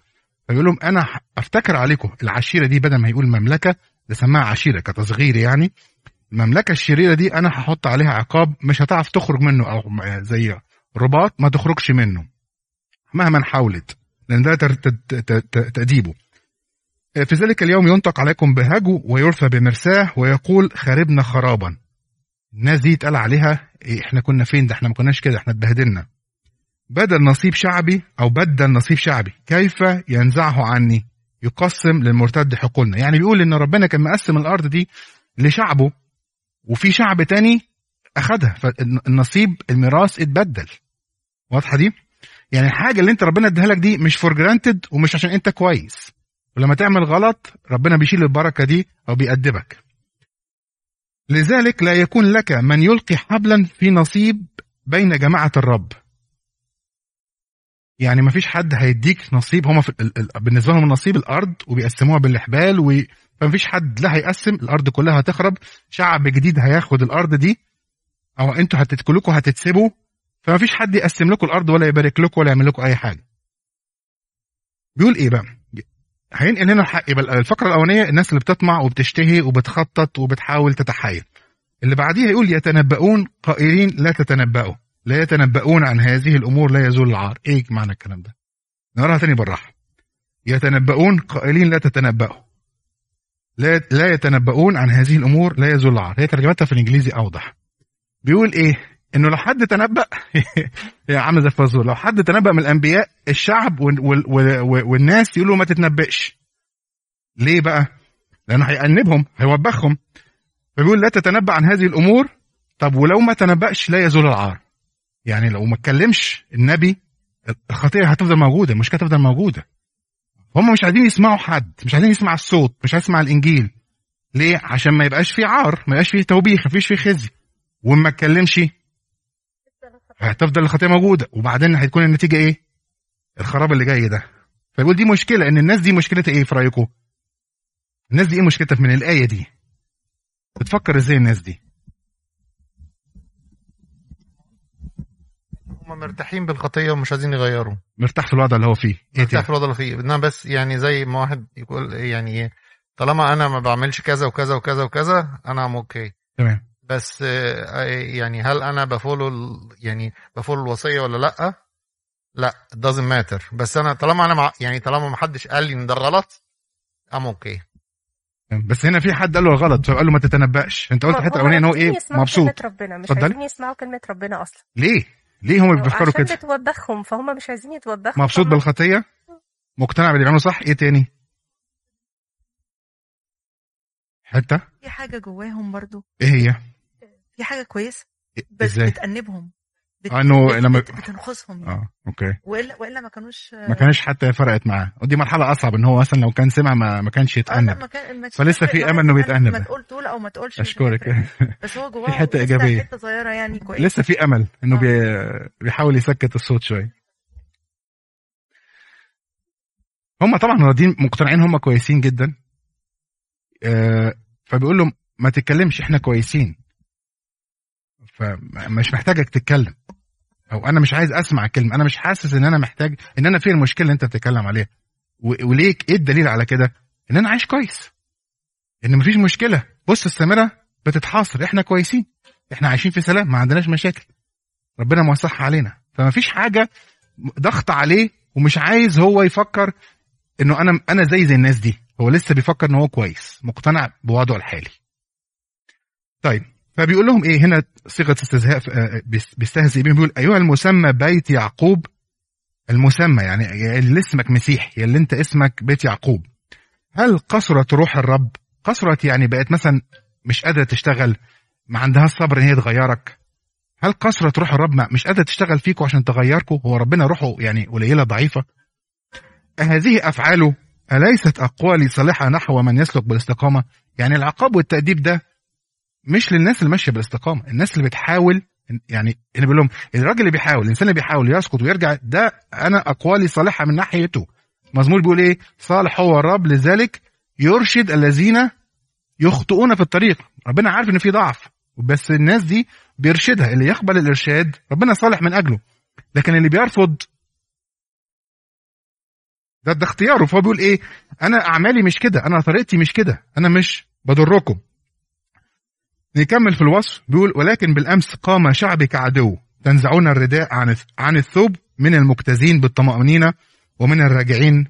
فيقول لهم أنا ح- أفتكر عليكم العشيرة دي بدل ما يقول مملكة ده سماها عشيرة كتصغير يعني. المملكة الشريرة دي أنا هحط عليها عقاب مش هتعرف تخرج منه م- زي رباط ما تخرجش منه مهما حاولت لأن ده تأديبه. في ذلك اليوم ينطق عليكم بهجو ويرثى بمرساه ويقول خربنا خرابا. الناس دي اتقال عليها إيه إحنا كنا فين؟ ده إحنا ما كناش كده إحنا اتبهدلنا. بدل نصيب شعبي أو بدل نصيب شعبي. كيف ينزعه عني؟ يقسم للمرتد حقولنا. يعني بيقول إن ربنا كان مقسم الأرض دي لشعبه وفي شعب تاني أخدها فالنصيب الميراث اتبدل. واضحة دي؟ يعني الحاجة اللي أنت ربنا اديها لك دي مش for granted ومش عشان أنت كويس. ولما تعمل غلط ربنا بيشيل البركة دي أو بيأدبك. لذلك لا يكون لك من يلقي حبلا في نصيب بين جماعة الرب. يعني ما فيش حد هيديك نصيب هما في ال- ال- بالنسبة لهم النصيب الأرض وبيقسموها بالحبال و فما فيش حد لا هيقسم الأرض كلها هتخرب شعب جديد هياخد الأرض دي أو أنتوا هتتكلكوا هتتسبوا فما فيش حد يقسم لكم الأرض ولا يبارك لكم ولا يعمل لكم أي حاجة. بيقول إيه بقى؟ هينقل هنا الحق يبقى الفقرة الأولانية الناس اللي بتطمع وبتشتهي وبتخطط وبتحاول تتحايل. اللي بعديها يقول يتنبؤون قائلين لا تتنبؤوا. لا يتنبؤون عن هذه الأمور لا يزول العار. إيه معنى الكلام ده؟ نقراها تاني بالراحة. يتنبؤون قائلين لا تتنبؤوا لا لا يتنبؤون عن هذه الأمور لا يزول العار. هي ترجمتها في الإنجليزي أوضح. بيقول إيه؟ إنه لو حد تنبأ يا عم زي الفازور لو حد تنبأ من الأنبياء الشعب وال وال وال والناس يقولوا ما تتنبأش. ليه بقى؟ لأنه هيأنبهم هيوبخهم. فبيقول لا تتنبأ عن هذه الأمور. طب ولو ما تنبأش لا يزول العار. يعني لو ما اتكلمش النبي الخطيئة هتفضل موجودة المشكلة هتفضل موجودة. هم مش عايزين يسمعوا حد مش عايزين يسمع الصوت مش عايز يسمع الإنجيل. ليه؟ عشان ما يبقاش فيه عار ما يبقاش فيه توبيخ ما فيش فيه خزي. وما اتكلمش هتفضل الخطيه موجودة. وبعدين هتكون النتيجة إيه؟ الخراب اللي جاي ده. فيقول دي مشكلة إن الناس دي مشكلتها إيه في رأيكم؟ الناس دي إيه مشكلتها من الآية دي؟ بتفكر إزاي الناس دي؟ هم مرتاحين بالخطية ومش عايزين يغيروا. مرتاح في الوضع اللي هو فيه. مرتاح تاني في الوضع اللي فيه. إنما بس يعني زي ما واحد يقول يعني إيه طالما أنا ما بعملش كذا وكذا وكذا وكذا أنا I'm okay تمام. بس آه، يعني هل أنا ب follow يعني ب follow الوصية ولا لأ؟ لأ doesn't matter. بس أنا طالما أنا مع يعني طالما ما حدش قال لي إن ده غلط I'm okay بس هنا في حد قال له غلط فقال له ما تتنبأش. أنت قلت الحته الاولانيه إن هو إيه؟ مبسوط. ربنا. مش. عايزين يسمعوا كلمة ربنا أصلا. ليه؟ ليه هم بيفكروا عشان كده؟ بتوبخهم فهم مش عايزين يتوبخوا مبسوط فهم- بالخطية؟ مقتنع باللي بيعمله صح؟ إيه تاني؟ حتة؟ في حاجة جواهم برضو. إيه هي؟ في حاجة كويسة إيه- بس إزاي؟ بتأنبهم. بت... آه، إنه بت... لما- بت... بتنخسهم يعني. آه okay والا وإلا ما كانوش ما كانش حتى فرقت معاه ودي مرحلة أصعب إن هو مثلا لو كان سمع ما, ما كانش لا يتأنب ما كان ما فلسه في إنه إذا بيتأنب. ما تقول تقول أو ما تقولش أشكرك. بس هو جواه حتة لسه إيجابية. حتة صغيرة يعني كويس لسه في أمل إنه آه. بي... بيحاول يسكت الصوت شوية هم طبعا راضيين مقتنعين هم كويسين جدا آه فبيقول له ما تتكلمش إحنا كويسين فمش محتاجك تتكلم أو أنا مش عايز أسمع كلمة. أنا مش حاسس إن أنا محتاج إن أنا في المشكلة اللي أنت بتتكلم عليها. و- وليه إيه الدليل على كده؟ إن أنا عايش كويس. إن مفيش مشكلة. بص السامره بتتحاصر. إحنا كويسين. إحنا عايشين في سلام. ما عندناش مشاكل. ربنا موسعها علينا. فما فيش حاجة ضغط عليه ومش عايز هو يفكر إنه أنا أنا زي زي الناس دي. هو لسه بيفكر إن هو كويس. مقتنع بوضعه الحالي. طيب. فبيقول لهم إيه؟ هنا صيغة استهزاء آه، بيس- بيستهزئ بيهم بيقول أيها المسمى بيت يعقوب؟ المسمى يعني اللي اسمك مسيح يا اللي أنت اسمك بيت يعقوب. هل قصرت روح الرب؟ قصرت يعني بقت مثلا مش قادرة تشتغل ما عندها الصبر إن هي تغيرك. هل قصرت روح الرب مش قادرة تشتغل فيكم عشان تغيركم هو ربنا روحه يعني قليلة ضعيفة. هذه أفعاله أليست أقوالي صالحة نحو من يسلك بالاستقامة؟ يعني العقاب والتأديب ده مش للناس اللي ماشية بالاستقامة الناس اللي بتحاول يعني اللي بيقول لهم الراجل اللي بيحاول الإنسان اللي بيحاول يسقط ويرجع ده أنا أقوالي صالحة من ناحيته. مزمور بيقول إيه؟ صالح هو الرب لذلك يرشد الذين يخطئون في الطريق. ربنا عارف إن في ضعف بس الناس دي بيرشدها. اللي يقبل الإرشاد ربنا صالح من أجله. لكن اللي بيرفض ده ده اختياره. فهو بيقول إيه؟ أنا أعمالي مش كده أنا طريقتي مش كده أنا مش بضركم. نكمل في الوصف بيقول ولكن بالأمس قام شعبي كعدو تنزعون الرداء عن عن الثوب من المجتازين بالطمأنينة ومن الراجعين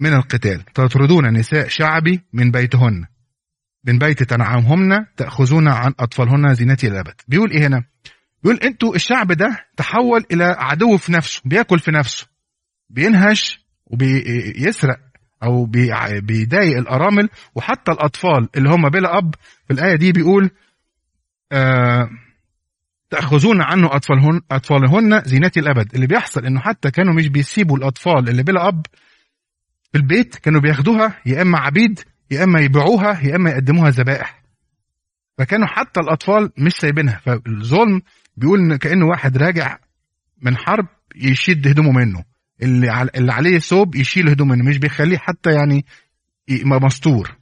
من القتال. تطردون نساء شعبي من بيتهن. من بيت تنعمهن تأخذون عن أطفالهن زينتي الأبد. بيقول إيه هنا؟ بيقول أنتوا الشعب ده تحول إلى عدو في نفسه بياكل في نفسه. بينهش وبيسرق بي- بيضايق الأرامل وحتى الأطفال اللي هم بلا أب. في الآية دي بيقول آه تأخذون عنه أطفالهن أطفالهن زينتي الأبد. اللي بيحصل إنه حتى كانوا مش بيسيبوا الأطفال اللي بلا أب في البيت كانوا بياخدوها يا إما عبيد يا إما يبيعوها يا إما يقدموها ذبائح. فكانوا حتى الأطفال مش سايبينها. فالظلم بيقول إن كأنه واحد راجع من حرب يشد هدومه منه. اللي اللي عليه ثوب يشيل هدومه منه مش بيخليه حتى يعني مستور.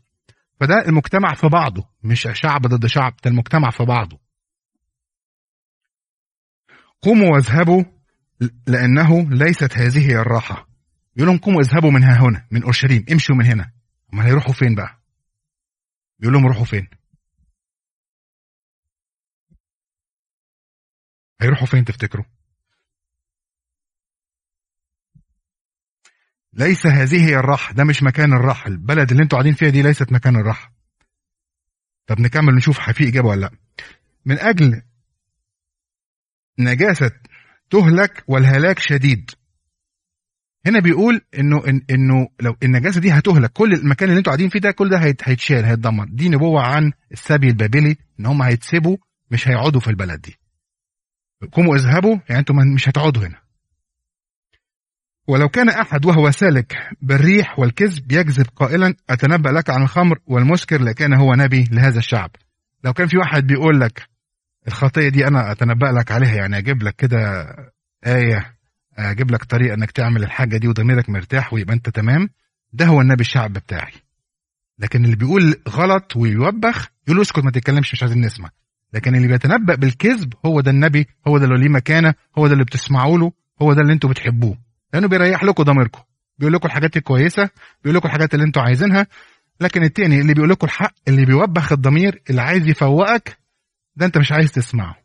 فده المجتمع في بعضه مش شعب ضد شعب ده المجتمع في بعضه. قوموا واذهبوا لأنه ليست هذه هي الراحة. بيقول لهم قوموا اذهبوا من ها هنا من أورشليم امشوا من هنا. ما هيروحوا فين بقى؟ بيقول لهم روحوا فين؟ هيروحوا فين تفتكروا؟ ليس هذه هي الراحة ده مش مكان الراحة البلد اللي أنتوا قاعدين فيها دي ليست مكان الراحة طب نكمل نشوف في إجابة ولا لأ. من أجل نجاسة تهلك والهلاك شديد. هنا بيقول إنه إن إنه لو النجاسة دي هتهلك كل المكان اللي أنتوا قاعدين فيه ده كل ده هيت- هيتشال هيتدمر. دي نبوة عن السبي البابلي إن هم هيتسبوا مش هيقعدوا في البلد دي. قوموا اذهبوا يعني أنتوا مش هتقعدوا هنا. ولو كان أحد وهو سالك بالريح والكذب يكذب قائلا أتنبأ لك عن الخمر والمسكر لكان هو نبي لهذا الشعب. لو كان في واحد بيقول لك الخطية دي أنا أتنبأ لك عليها يعني أجيب لك كده آية أجيب لك طريقة إنك تعمل الحاجة دي وضميرك مرتاح ويبقى أنت تمام ده هو النبي الشعب بتاعي. لكن اللي بيقول غلط ويوبخ يقول اسكت ما تتكلمش مش عايزين نسمع. لكن اللي بيتنبأ بالكذب هو ده النبي هو ده اللي ليه مكانة هو ده اللي بتسمعوا له هو ده اللي أنتوا بتحبوه. لأنه بيريح لكم ضميركم. بيقول لكم الحاجات الكويسة بيقول لكم الحاجات اللي أنتوا عايزينها لكن التاني اللي بيقول لكم الحق اللي بيوبخ الضمير اللي عايز يفوقك ده انت مش عايز تسمعه.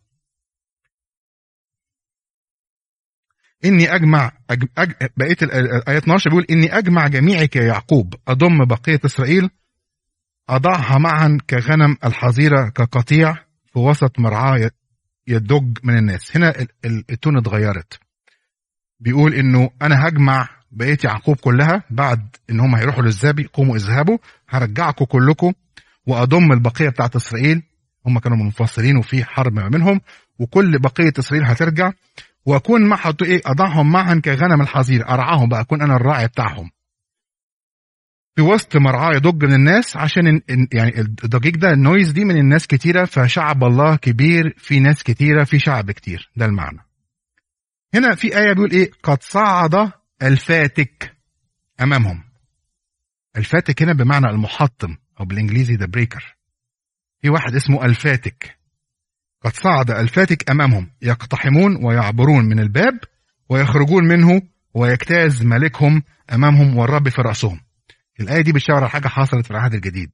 إني أجمع أج... بقيه الايه 12 بيقول إني أجمع جميعك يا يعقوب أضم بقية إسرائيل أضعها معا كغنم الحظيرة كقطيع في وسط مرعاه يدج من الناس. هنا ال- ال- التون اتغيرت. بيقول إنه أنا هجمع بقية يعقوب كلها بعد إن هم هيروحوا للزابي قوموا اذهبوا هرجعكم كلكم وأضم البقية بتاعت إسرائيل. هم كانوا منفصلين وفي حرب ما بينهم وكل بقية إسرائيل هترجع. وأكون مع إيه أضعهم معا كغنم الحظير أرعاهم بقى أكون أنا الراعي بتاعهم. في وسط مرعاه يضج من الناس عشان يعني الضجيج ده النويز دي من الناس كتيرة فشعب الله كبير في ناس كتيرة في شعب كتير. ده المعنى. هنا في آية بيقول إيه؟ قد صعد الفاتك أمامهم. الفاتك هنا بمعنى المحطم أو بالإنجليزي the breaker في واحد اسمه الفاتك. قد صعد الفاتك أمامهم. يقتحمون ويعبرون من الباب ويخرجون منه ويجتاز ملكهم أمامهم والرب في رأسهم. الآية دي بتشاور على حاجة حصلت في العهد الجديد.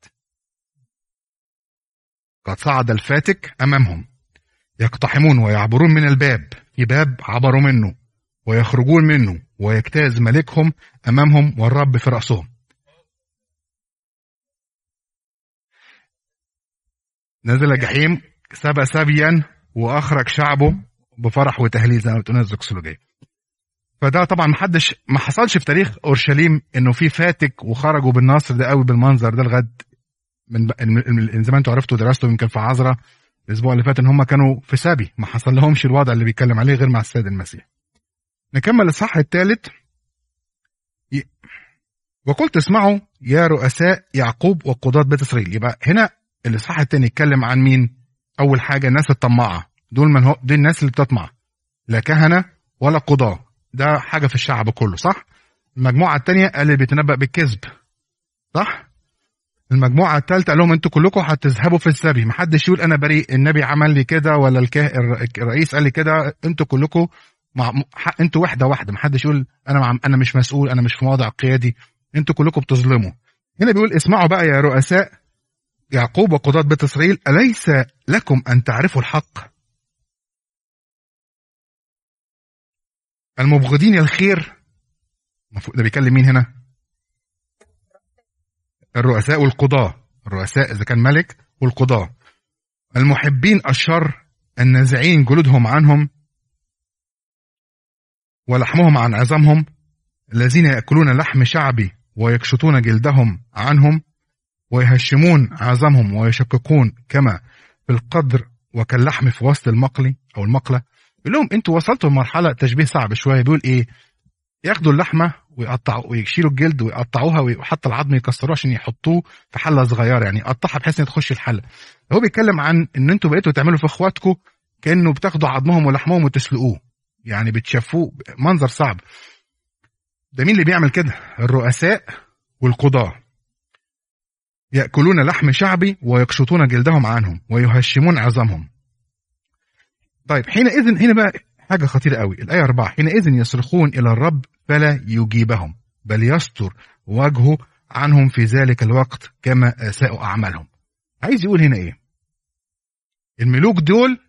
قد صعد الفاتك أمامهم. يقتحمون ويعبرون من الباب. في باب عبروا منه ويخرجون منه ويجتاز ملكهم أمامهم والرب في رأسهم. نزل جحيم سبى سبيا وأخرج شعبه بفرح وتهليل زي ما بتقول الزكسولوجيه فده طبعا ما حدش ما حصلش في تاريخ أورشليم إنه في فاتك وخرجوا بالنصر ده قوي بالمنظر ده لغايه من, زي ما أنتوا عرفتوا درستوا يمكن في عذراء الأسبوع اللي فات إن هم كانوا في سبي ما حصل لهمش الوضع اللي بيتكلم عليه غير مع السيد المسيح. نكمل الاصحاح الثالث. ي... وقلت اسمعوا يا رؤساء يعقوب وقضاة بيت إسرائيل. يبقى هنا الاصحاح الثاني يتكلم عن مين؟ أول حاجة الناس الطماعة. دول من هو دي الناس اللي بتطمع. لا كهنة ولا قضاة. ده حاجة في الشعب كله صح؟ المجموعة الثانية اللي بيتنبأ بالكذب صح؟ المجموعة الثالثه قال لهم أنتوا كلكم هتذهبوا في السبي. محدش يقول أنا بريء النبي عمل لي كده ولا الكه... الر- الرئيس قال لي كده أنتوا كلكم مع... أنتوا وحده واحدة. محدش يقول أنا مع... أنا مش مسؤول أنا مش في موضع قيادي. أنتوا كلكم بتظلموا. هنا بيقول اسمعوا بقى يا رؤساء يعقوب وقضاة بيت إسرائيل أليس لكم أن تعرفوا الحق؟ المبغضين الخير. ده بيكلم مين هنا؟ الرؤساء والقضاة. الرؤساء إذا كان ملك والقضاة. المحبين الشر النازعين جلودهم عنهم ولحمهم عن عظامهم الذين يأكلون لحم شعبي ويكشطون جلدهم عنهم ويهشمون عظامهم ويشققون كما في القدر وكاللحم في وسط المقلي أو المقلة. يقول لهم أنتوا وصلتوا لمرحلة تشبيه صعب شوية. بيقول إيه؟ ياخدوا اللحمة ويقطعوا ويشيلوا الجلد ويقطعوها وحتى العظم يكسروه عشان يحطوه في حلة صغيرة يعني يقطعها بحيث ان تخش الحلة. هو بيتكلم عن إن أنتوا بقيتوا تعملوا في اخواتكم كأنه بتاخدوا عظمهم ولحمهم وتسلقوه. يعني بتشافوه منظر صعب. ده مين اللي بيعمل كده؟ الرؤساء والقضاة. يأكلون لحم شعبي ويقشطون جلدهم عنهم ويهشمون عظامهم. طيب حينئذ هنا بقى حاجة خطيرة قوي. الآية 4 حينئذ يصرخون إلى الرب فلا يجيبهم بل يستر وجهه عنهم في ذلك الوقت كما أساءوا أعمالهم. عايز يقول هنا إيه؟ الملوك دول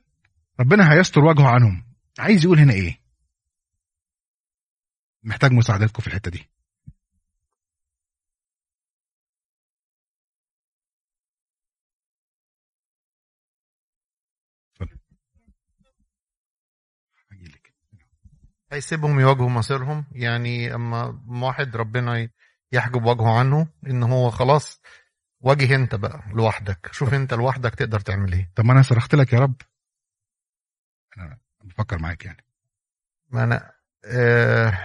ربنا هيستر وجهه عنهم. عايز يقول هنا إيه؟ محتاج مساعدتكم في الحتة دي اتفضل. هجيلك. هيسيبهم يواجهوا مصيرهم. يعني أما واحد ربنا يحجب وجهه عنه إن هو خلاص واجه أنت بقى لوحدك. شوف أنت لوحدك تقدر تعمل إيه. طب ما أنا صرخت لك يا رب. أنا بفكر معاك يعني. ما أنا آه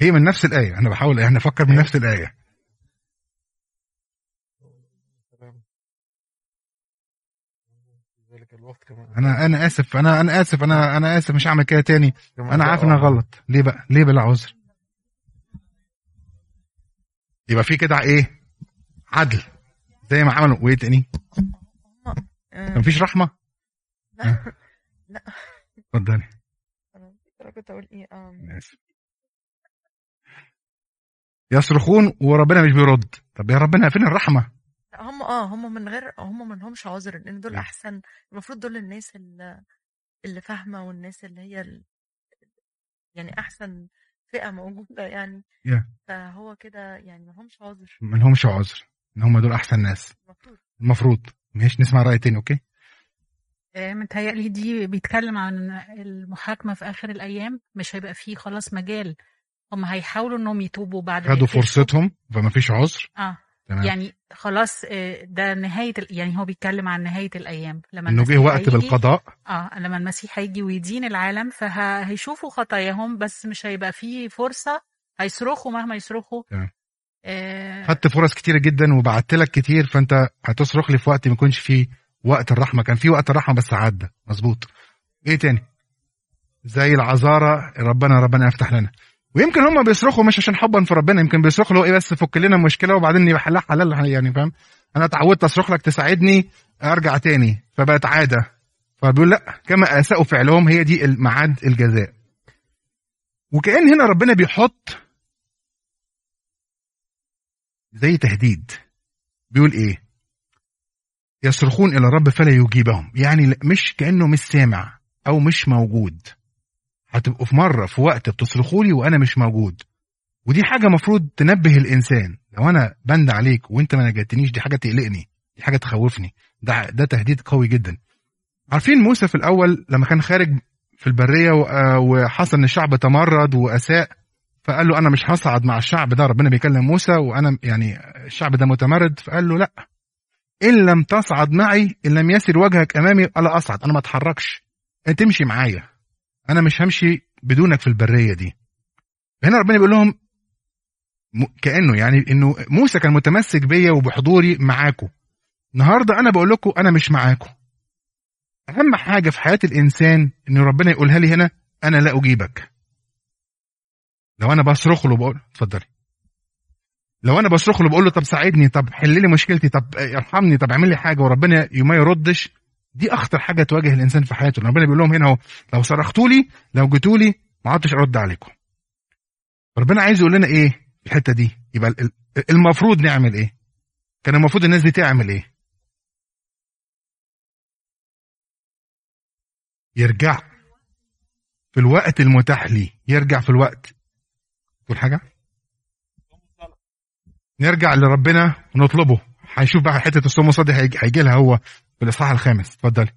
هي من نفس الآية. أنا بحاول إحنا نفكر من نفس الآية. الوقت كمان. أنا أنا آسف. أنا أنا آسف. أنا أنا آسف. مش هعمل كده تاني. أنا عارف ان أنا غلط. ليه بقى؟ ليه بلا عذر يبقى في كده إيه؟ عدل. زي ما عملوا. وإيه تاني؟ آه، مفيش رحمة؟ لا. لا. اتفضلي. أنا كنت أقول إيه؟ أنا آسف. يصرخون وربنا مش بيرد. طب يا ربنا فين الرحمة؟ هم آه هم من غير هم ما لهمش عذر لأن دول لا. أحسن المفروض دول الناس اللي, اللي فاهمة والناس اللي هي ال... يعني أحسن فئة موجودة يعني. Yeah. فهو كده يعني ما لهمش عذر. ما لهمش عذر إن هم دول أحسن ناس. المفروض. المفروض. ماشي نسمع رأي تاني أوكي؟ آه، متهيألي دي بيتكلم عن المحاكمة في آخر الأيام. مش هيبقى فيه خلاص مجال. هم هيحاولوا إنهم يتوبوا بعد خدوا. فرصتهم فما فيش عذر. آه. تمام. يعني خلاص آه، ده نهاية ال- يعني هو بيتكلم عن نهاية الأيام. لما إنه جه وقت بالقضاء. آه لما المسيح هيجي ويدين العالم فهيشوفوا خطاياهم بس مش هيبقى فيه فرصة هيصرخوا مهما يصرخوا. تمام. آه خدت فرص كتيرة جدا وبعت لك كتير فأنت هتصرخ لي في وقت ما يكونش فيه وقت الرحمة. كان في وقت الرحمة بس عدى. مظبوط. إيه تاني؟ زي العذارى ربنا ربنا يفتح لنا. ويمكن هم بيصرخوا مش عشان حبا في ربنا يمكن بيصرخوا اللي هو إيه بس فك لنا المشكلة وبعدين يبقى حلها حلال يعني فاهم؟ أنا اتعودت أصرخ لك تساعدني أرجع تاني فبقت عادة. فبيقول لأ كما اساءوا فعلهم هي دي الميعاد الجزاء. وكأن هنا ربنا بيحط زي تهديد. بيقول إيه؟ يصرخون إلى الرب فلا يجيبهم. يعني مش كأنه مش سامع أو مش موجود. هتبقوا في مرة في وقت بتصرخوا لي وأنا مش موجود. ودي حاجة مفروض تنبه الإنسان. لو أنا بند عليك وأنت ما نجاتنيش دي حاجة تقلقني دي حاجة تخوفني. ده ده تهديد قوي جدا. عارفين موسى في الأول لما كان خارج في البرية آه وحصل إن الشعب تمرد وأساء فقال له أنا مش هصعد مع الشعب ده ربنا بيكلم موسى وأنا يعني الشعب ده متمرد فقال له لا. إن لم تصعد معي إن لم يسر وجهك أمامي ألا أصعد أنا ما أتحركش. أنت تمشي معايا. أنا مش همشي بدونك في البرية دي. هنا ربنا بيقول لهم كأنه يعني إنه موسى كان متمسك بيا وبحضوري معاكم النهارده أنا بقول لكم أنا مش معاكم أهم حاجة في حياة الإنسان إن ربنا يقولها لي هنا أنا لا أجيبك. لو أنا بصرخ له بقول اتفضلي. لو أنا بصرخ له بقول له طب ساعدني طب حل لي مشكلتي طب ارحمني طب اعمل لي حاجة وربنا ما يردش دي أخطر حاجة تواجه الإنسان في حياته. ربنا بيقول لهم هنا أهو لو صرختوا لي لو جيتوا لي ما عدتش أرد عليكم. ربنا عايز يقول لنا إيه في الحتة دي؟ يبقى ال- ال- المفروض نعمل إيه؟ كان المفروض الناس دي تعمل إيه؟ يرجع في الوقت المتاح ليه. يرجع في الوقت. تقول حاجة؟ نرجع لربنا ونطلبه. هيشوف بقى حتة الصوم هيجي هيجي لها هو. في الاصحاح الخامس. اتفضلي.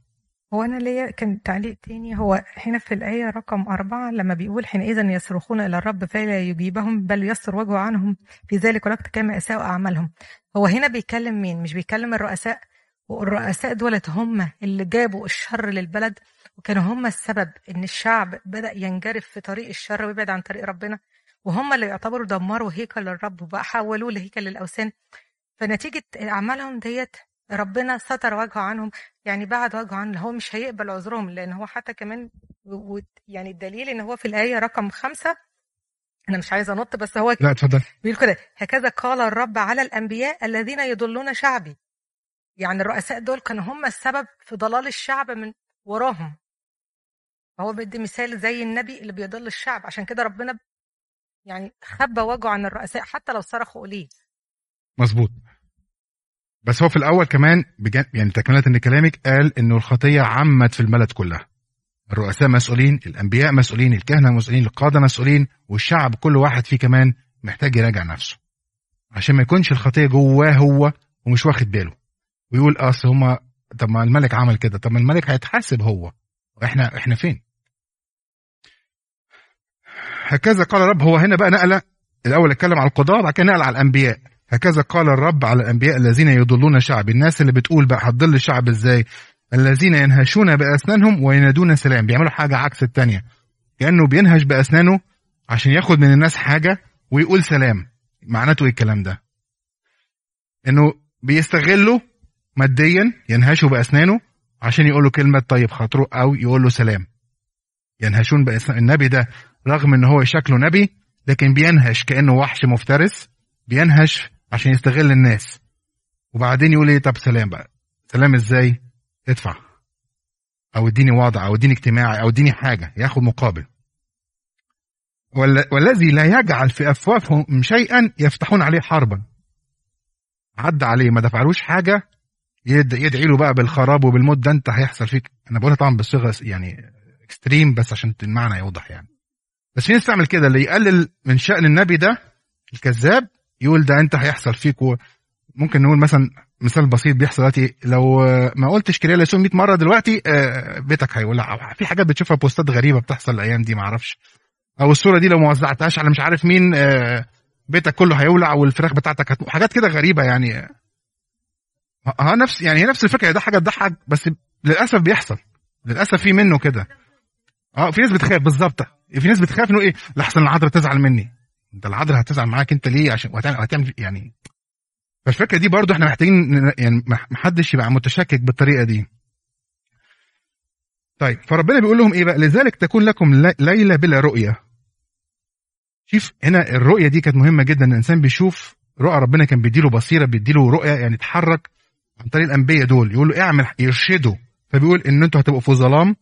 هو أنا ليا كان تعليق تاني هو هنا في الآية رقم أربعة لما بيقول حينئذ يصرخون إلى الرب فلا يجيبهم بل يستر وجهه عنهم في ذلك الوقت كما أساءوا أعمالهم. هو هنا بيكلم مين؟ مش بيكلم الرؤساء؟ والرؤساء دولت هم اللي جابوا الشر للبلد وكانوا هم السبب إن الشعب بدأ ينجرف في طريق الشر ويبعد عن طريق ربنا وهم اللي يعتبروا دمروا هيكل الرب وبقى حولوه لهيكل للأوثان. فنتيجة أعمالهم ديت ربنا ستر وجهه عنهم يعني بعد وجهه عنهم هو مش هيقبل عذرهم لأن هو حتى كمان يعني الدليل إن هو في الآية رقم خمسة أنا مش عايزة أنط بس هو لا اتفضل. بيقول كده هكذا قال الرب على الأنبياء الذين يضلون شعبي. يعني الرؤساء دول كانوا هم السبب في ضلال الشعب من وراهم. فهو بدي مثال زي النبي اللي بيضل الشعب عشان كده ربنا يعني خبى وجهه عن الرؤساء حتى لو صرخوا إليه مظبوط. بس هو في الأول كمان بجن... يعني تكملة إن كلامك قال إنه الخطية عمت في البلد كلها. الرؤساء مسؤولين الأنبياء مسؤولين الكهنة مسؤولين القادة مسؤولين والشعب كل واحد فيه كمان محتاج يراجع نفسه. عشان ما يكونش الخطية جواه هو ومش واخد باله. ويقول أصل هما طب ما الملك عمل كده طب ما الملك هيتحاسب هو. وإحنا إحنا فين؟ هكذا قال الرب هو هنا بقى نقلة. الأول اتكلم على القضاء بعد كده نقل على الأنبياء. هكذا قال الرب على الأنبياء الذين يضلون شعبي الناس اللي بتقول بقى هتضل الشعب إزاي؟ الذين ينهشون بأسنانهم وينادون سلام. بيعملوا حاجة عكس التانية. كأنه بينهش بأسنانه عشان ياخد من الناس حاجة ويقول سلام. معناته إيه الكلام ده؟ إنه بيستغلوا ماديا ينهشوا بأسنانه عشان يقول له كلمة طيب خاطره أو يقول له سلام. ينهشون باسنان النبي ده رغم إن هو شكله نبي لكن بينهش كأنه وحش مفترس. بينهش عشان يستغل الناس. وبعدين يقول إيه طب سلام بقى. سلام إزاي؟ ادفع. أو اديني وضع أو اديني اجتماعي أو اديني حاجة ياخد مقابل. وال- والذي لا يجعل في أفواههم شيئا يفتحون عليه حربا. عدى عليه ما دفعلوش حاجة يد- يدعي له بقى بالخراب وبالموت ده انت هيحصل فيك. أنا بقولها طبعا بصيغة يعني اكستريم بس عشان المعنى يوضح يعني. بس في ناس تعمل كده اللي يقلل من شأن النبي ده الكذاب يقول ده انت هيحصل فيك. ممكن نقول مثلا مثال بسيط بيحصل دلوقتي لو ما قلتش كريا يسوع 100 مرة دلوقتي آه، بيتك هيولع في حاجات بتشوفها بوستات غريبة بتحصل الأيام دي ما أعرفش. أو الصورة دي لو ما وزعتهاش على مش عارف مين آه، بيتك كله هيولع والفراخ بتاعتك هتموت. حاجات كده غريبة يعني. ها نفس يعني هي نفس الفكرة ده حاجة تضحك بس للأسف بيحصل. للأسف في منه كده. آه في ناس بتخاف بالظبط. في ناس بتخاف إنه إيه لحسن العذراء تزعل مني. انت العذراء هتزعل معاك انت ليه عشان وهتعمل هتعمل يعني فالفكرة دي برضو إحنا محتاجين يعني ما حدش يبقى متشكك بالطريقة دي. طيب فربنا بيقول لهم إيه بقى؟ لذلك تكون لكم لي- ليلة بلا رؤية. شوف هنا الرؤية دي كانت مهمة جدا. الإنسان بيشوف رؤى ربنا كان بيديله بصيرة بيديله رؤية يعني يتحرك عن طريق الأنبياء دول. يقول له اعمل يرشده فبيقول إن أنتوا هتبقوا في ظلام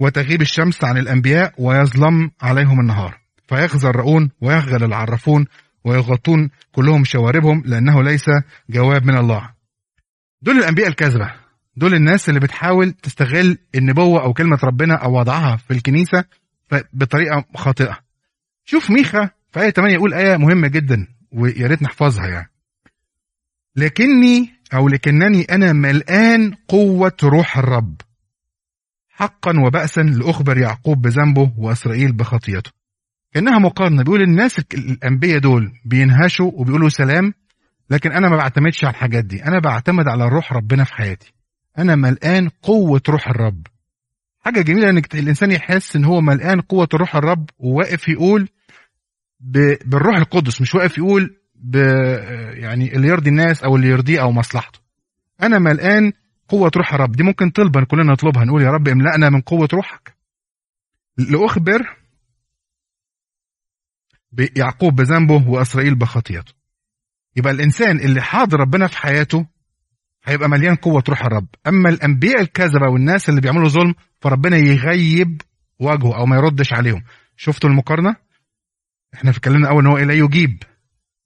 وتغيب الشمس عن الأنبياء ويظلم عليهم النهار. فيخزى الرؤون ويخجل العرافون ويغطون كلهم شواربهم لأنه ليس جواب من الله. دول الأنبياء الكاذبة دول الناس اللي بتحاول تستغل النبوة أو كلمة ربنا أو وضعها في الكنيسة ف- بطريقة خاطئة. شوف ميخا في آية 8 يقول آية مهمة جدا ويا ريت نحفظها يعني. لكني أو لكنني أنا ملآن قوة روح الرب. حقا وبأسا لأخبر يعقوب بذنبه وإسرائيل بخطيته. كأنها مقارنة. بيقول الناس ال- الأنبياء دول بينهشوا وبيقولوا سلام لكن أنا ما بعتمدش على الحاجات دي. أنا بعتمد على روح ربنا في حياتي. أنا ملآن قوة روح الرب. حاجة جميلة إنك الإنسان يحس إن هو ملآن قوة روح الرب وواقف يقول بالروح القدس مش واقف يقول ب يعني اللي يرضي الناس أو اللي يرضيه أو مصلحته. أنا ملقان قوة روح الرب. دي ممكن طلبا كلنا نطلبها. نقول يا رب املأنا من قوة روحك. لاخبر يعقوب بذنبه وإسرائيل بخطيئته يبقى الإنسان اللي حاضر ربنا في حياته هيبقى مليان قوة روح الرب. أما الأنبياء الكذبة والناس اللي بيعملوا ظلم فربنا يغيب وجهه أو ما يردش عليهم. شفتوا المقارنة؟ إحنا اتكلمنا أول إن هو لا يجيب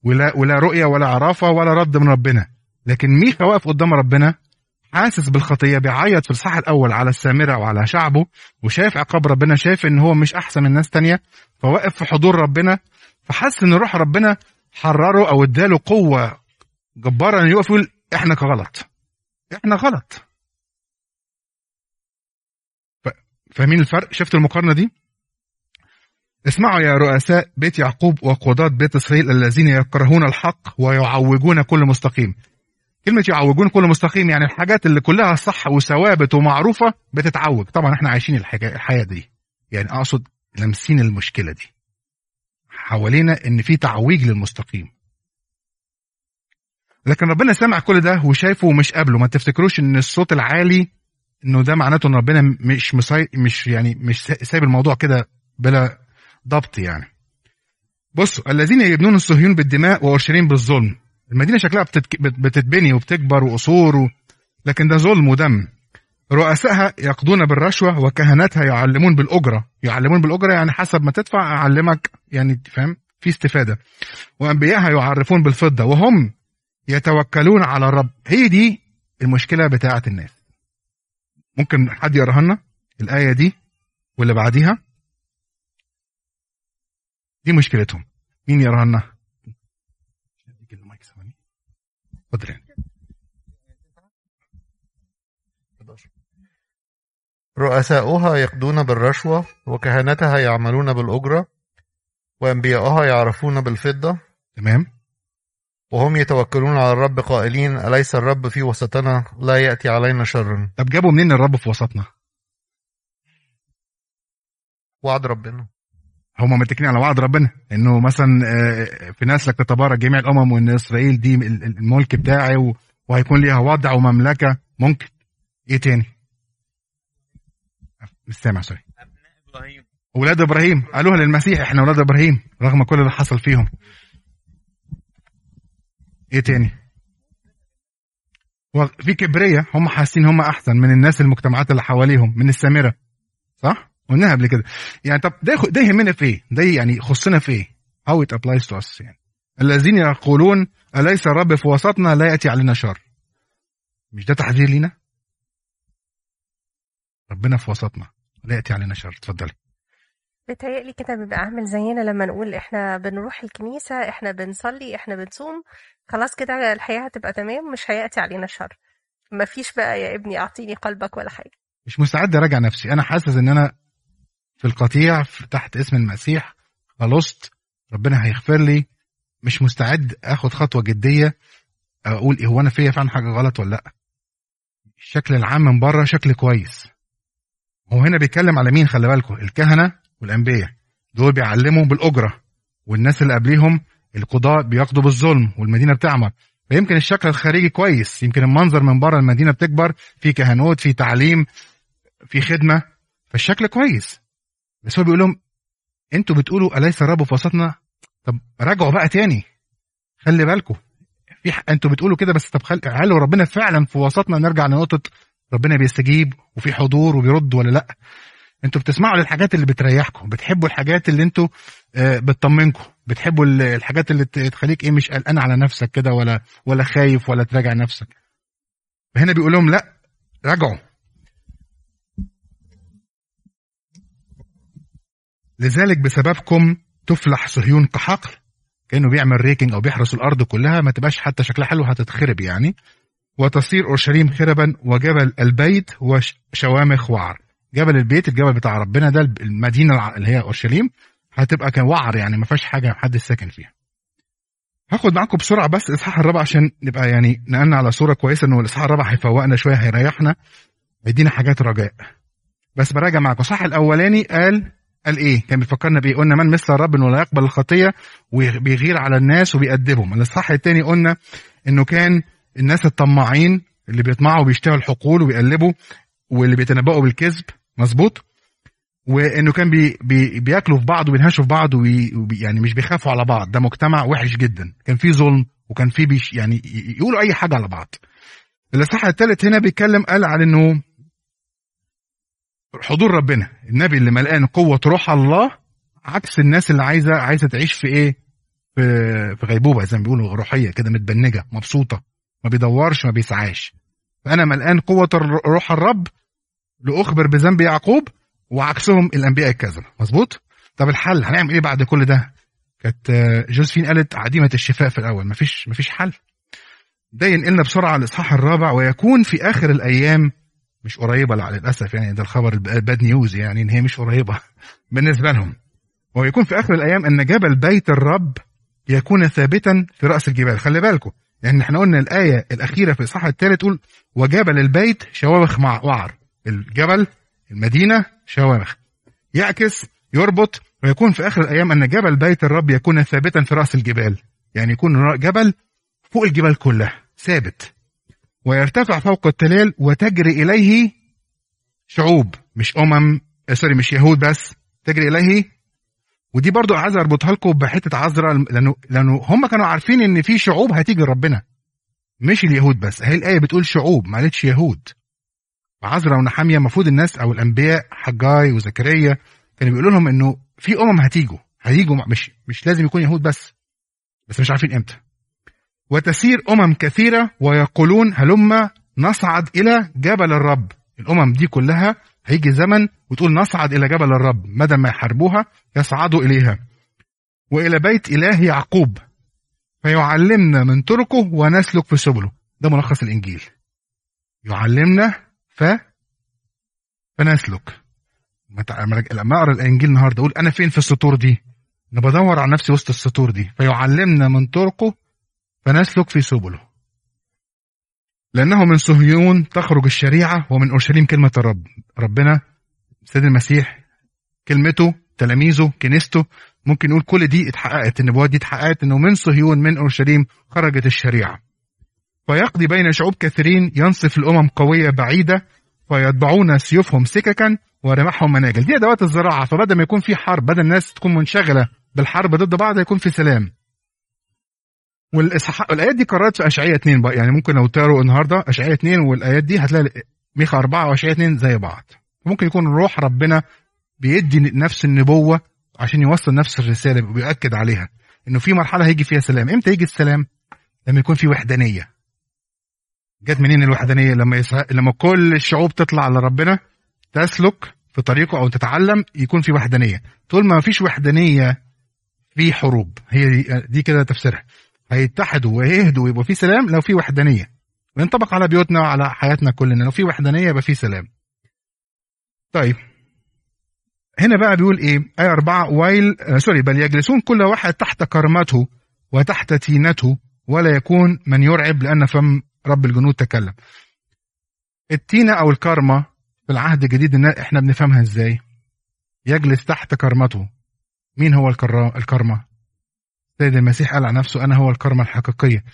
ولا ولا رؤية ولا عرافة ولا رد من ربنا. لكن ميخا واقف قدام ربنا حاسس بالخطية بيعيط في الصح الأول على السامرة وعلى شعبه وشايف عقاب ربنا شايف إن هو مش أحسن من ناس تانية فواقف في حضور ربنا فحس إن روح ربنا حرره أو اداله قوة جبارة انه يقف يقول إحنا غلط. إحنا غلط. فاهمين الفرق؟ شفت المقارنة دي؟ اسمعوا يا رؤساء بيت يعقوب وقضاة بيت إسرائيل الذين يكرهون الحق ويعوجون كل مستقيم. كلمة يعوجون كل مستقيم يعني الحاجات اللي كلها صح وثوابت ومعروفة بتتعوج. طبعا إحنا عايشين الحياة دي. يعني أقصد لامسين المشكلة دي. حوالينا إن في تعويج للمستقيم. لكن ربنا سمع كل ده وشايفه ومش قابله. ما تفتكروش إن الصوت العالي إنه ده معناته إن ربنا مش مسي... مش يعني مش سايب الموضوع كده بلا ضبط يعني. بصوا الذين يبنون الصهيون بالدماء واورشليم بالظلم. المدينة شكلها بتتك... بت- بتتبني وبتكبر وقصور و... لكن ده ظلم ودم. رؤسائها يقضون بالرشوة وكهنتها يعلمون بالأجرة. يعلمون بالأجرة يعني حسب ما تدفع أعلمك يعني فاهم؟ في استفادة. وأنبيائها يعرفون بالفضة وهم يتوكلون على الرب. هي دي المشكلة بتاعة الناس. ممكن حد يقراها لنا؟ الآية دي واللي بعديها؟ دي مشكلتهم. مين يقراها لنا؟ اتفضل رؤساؤها يقضون بالرشوة وكهنتها يعملون بالأجرة وأنبياؤها يعرفون بالفضة. تمام. وهم يتوكلون على الرب قائلين أليس الرب في وسطنا؟ لا يأتي علينا شر. طب جابوا منين الرب في وسطنا؟ وعد ربنا. هم متكلين على وعد ربنا إنه مثلا آه، في نسلك تتبارك جميع الأمم وإن إسرائيل دي ال- ال- الملك بتاعي وهيكون ليها وضع ومملكة. ممكن. إيه تاني؟ مش سامع سوري أولاد إبراهيم. قالوها للمسيح إحنا أولاد إبراهيم رغم كل اللي حصل فيهم. إيه تاني؟ في كبرية هم حاسين هم أحسن من الناس المجتمعات اللي حواليهم من السامرة. صح؟ قلناها قبل كده. يعني طب ده ده يهمنا في إيه؟ ده يعني يخصنا في إيه؟ How it applies to us يعني. الذين يقولون أليس الرب في وسطنا لا يأتي علينا شر؟ مش ده تحذير لينا؟ ربنا في وسطنا. لا يأتي علينا شر اتفضلي بيتهيألي كده بيبقى عامل زينا لما نقول إحنا بنروح الكنيسة إحنا بنصلي إحنا بنصوم. خلاص كده الحياة هتبقى تمام مش هيأتي علينا شر. مفيش بقى يا ابني أعطيني قلبك ولا حاجة. مش مستعد أراجع نفسي. أنا حاسس إن أنا في القطيع تحت اسم المسيح خلصت. ربنا هيغفر لي. مش مستعد آخد خطوة جدية أقول إيه هو أنا فيا فعلا حاجة غلط ولا لأ؟ الشكل العام من بره شكل كويس. هو هنا بيتكلم على مين؟ خلي بالكم الكهنة والأنبياء. دول بيعلموا بالأجرة والناس اللي قبليهم القضاء بيقضوا بالظلم والمدينة بتعمر. فيمكن الشكل الخارجي كويس يمكن المنظر من بره المدينة بتكبر في كهنوت في تعليم في خدمة فالشكل كويس. بس هو بيقول لهم أنتوا بتقولوا أليس الرب في وسطنا؟ طب راجعوا بقى تاني. خلي بالكم في. أنتوا بتقولوا كده بس طب خل... هل ربنا فعلا في وسطنا؟ نرجع لنقطة ربنا بيستجيب وفي حضور وبيرد ولا لأ. أنتوا بتسمعوا للحاجات اللي بتريحكم بتحبوا الحاجات اللي أنتوا آه، بتطمنكم بتحبوا ال- الحاجات اللي تخليك إيه مش قلقان على نفسك كده ولا ولا خايف ولا تراجع نفسك. فهنا بيقول لهم لأ راجعوا. لذلك بسببكم تفلح صهيون كحقل كأنه بيعمل ريكنج أو بيحرس الأرض كلها ما تبقاش حتى شكلها حلو هتتخرب يعني. وتصير أورشليم خربا وجبل البيت وشوامخ وعر. جبل البيت الجبل بتاع ربنا ده المدينة اللي هي أورشليم هتبقى كان وعر يعني ما فيهاش حاجة حد ساكن فيها. هاخد معاكم بسرعة بس الاصحاح الرابع عشان نبقى يعني نقلنا على صورة كويسة إنه الاصحاح الرابع هيفوقنا شوية هيريحنا يدينا حاجات رجاء. بس براجع معاكم. الصح الأولاني قال قال إيه؟ كان بيفكرنا بإيه؟ قلنا من مثل الرب انه لا يقبل الخطية وبيغير على الناس وبيأدبهم. الإصحاح الثاني قلنا إنه كان الناس الطماعين اللي بيطمعوا وبيشتغلوا الحقول وبيقلبوا واللي بيتنبؤوا بالكذب. مظبوط؟ وإنه كان بي بي بياكلوا في بعض وبينهشوا في بعض وبي- يعني مش بيخافوا على بعض. ده مجتمع وحش جدا. كان في ظلم وكان في يعني يقولوا أي حاجة على بعض. الإصحاح الثالث هنا بيتكلم قال عن إنه حضور ربنا. النبي اللي ملقان قوة روح الله عكس الناس اللي عايزه عايزة تعيش في إيه؟ في غيبوبة زي ما بيقولوا روحية كده متبنجة مبسوطة. ما بيدورش ما بيسعاش. فأنا ملقان الر- روح الرب لأخبر بذنب يعقوب وعكسهم الأنبياء الكذبه مظبوط؟ طب الحل هنعمل إيه بعد كل ده؟ كانت آه، جوزفين قالت عديمة الشفاء في الأول. مفيش مفيش حل. ده ينقلنا بسرعة على الإصحاح الرابع ويكون في آخر الأيام مش قريبة لا للأسف يعني ده الخبر الباد نيوز يعني إن هي مش قريبة بالنسبة لهم. ويكون في آخر الأيام أن جبل بيت الرب يكون ثابتا في رأس الجبال. خلي بالكم لأن إحنا قلنا الآية الأخيرة في الإصحاح الثالث تقول وجبل البيت شوامخ مع وعر. الجبل المدينة شوامخ. يعكس يربط ويكون في آخر الأيام أن جبل بيت الرب يكون ثابتا في رأس الجبال. يعني يكون جبل فوق الجبال كلها ثابت. ويرتفع فوق التلال وتجري إليه شعوب مش أمم آه، سوري مش يهود بس. تجري إليه ودي برضو عايز اربطها لكم بحتة عذراء لأنه لأنه هم كانوا عارفين إن في شعوب هتيجي لربنا. مش اليهود بس هي الآية بتقول شعوب ما قالتش يهود. عذراء ونحامية المفروض الناس أو الأنبياء حجاي وزكريا كانوا بيقولوا لهم إنه في أمم هتيجوا هيجوا مش مش لازم يكون يهود بس بس مش عارفين إمتى. وتسير أمم كثيرة ويقولون هلم نصعد إلى جبل الرب. الأمم دي كلها هيجي زمن وتقول نصعد إلى جبل الرب مدى ما يحاربوها يصعدوا إليها. وإلى بيت إله يعقوب فيعلمنا من طرقه ونسلك في سبله. ده ملخص الإنجيل. يعلمنا ف فنسلك. لما أقرأ الإنجيل النهارده أقول أنا فين في السطور دي؟ أنا بدور على نفسي وسط السطور دي. فيعلمنا من طرقه فنسلك في سبله. لأنه من صهيون تخرج الشريعة ومن أورشليم كلمة الرب. ربنا سيد المسيح كلمته تلاميذه كنيسته ممكن نقول كل دي اتحققت النبوات دي اتحققت إنه من صهيون من أورشليم خرجت الشريعة. فيقضي بين شعوب كثيرين ينصف الأمم قوية بعيدة فيتبعون سيوفهم سككا ورمحهم مناجل. دي أدوات الزراعة فبدل ما يكون في حرب بدل الناس تكون منشغلة بالحرب ضد بعض يكون في سلام. والإصحاح الايات دي قررت في اشعياء 2 بقى. يعني ممكن لو تقروا النهارده اشعياء 2 والآيات دي هتلاقي ميخا 4 واشعياء 2 زي بعض. ممكن يكون روح ربنا بيدي نفس النبوة عشان يوصل نفس الرسالة وبيأكد عليها إنه في مرحلة هيجي فيها سلام. إمتى يجي السلام؟ لما يكون في وحدانية. جت منين الوحدانية؟ لما. لما كل الشعوب تطلع لربنا تسلك في طريقه أو تتعلم يكون في وحدانية. طول ما فيش وحدانية في حروب. هي دي, دي كده تفسيرها. هيتحدوا ويهدوا ويبقى في سلام لو في وحدانية. وينطبق على بيوتنا وعلى حياتنا كلنا لو في وحدانية يبقى في سلام. طيب. هنا بقى بيقول إيه؟ آية أربعة ويل آه سوري بل يجلسون كل واحد تحت كرمته وتحت تينته ولا يكون من يرعب لأن فم رب الجنود تكلم. التينة أو الكرمة في العهد الجديد إن إحنا بنفهمها إزاي؟ يجلس تحت كرمته مين هو الكرمة؟ سيد المسيح قال عن نفسه أنا هو الكرمة الحقيقية.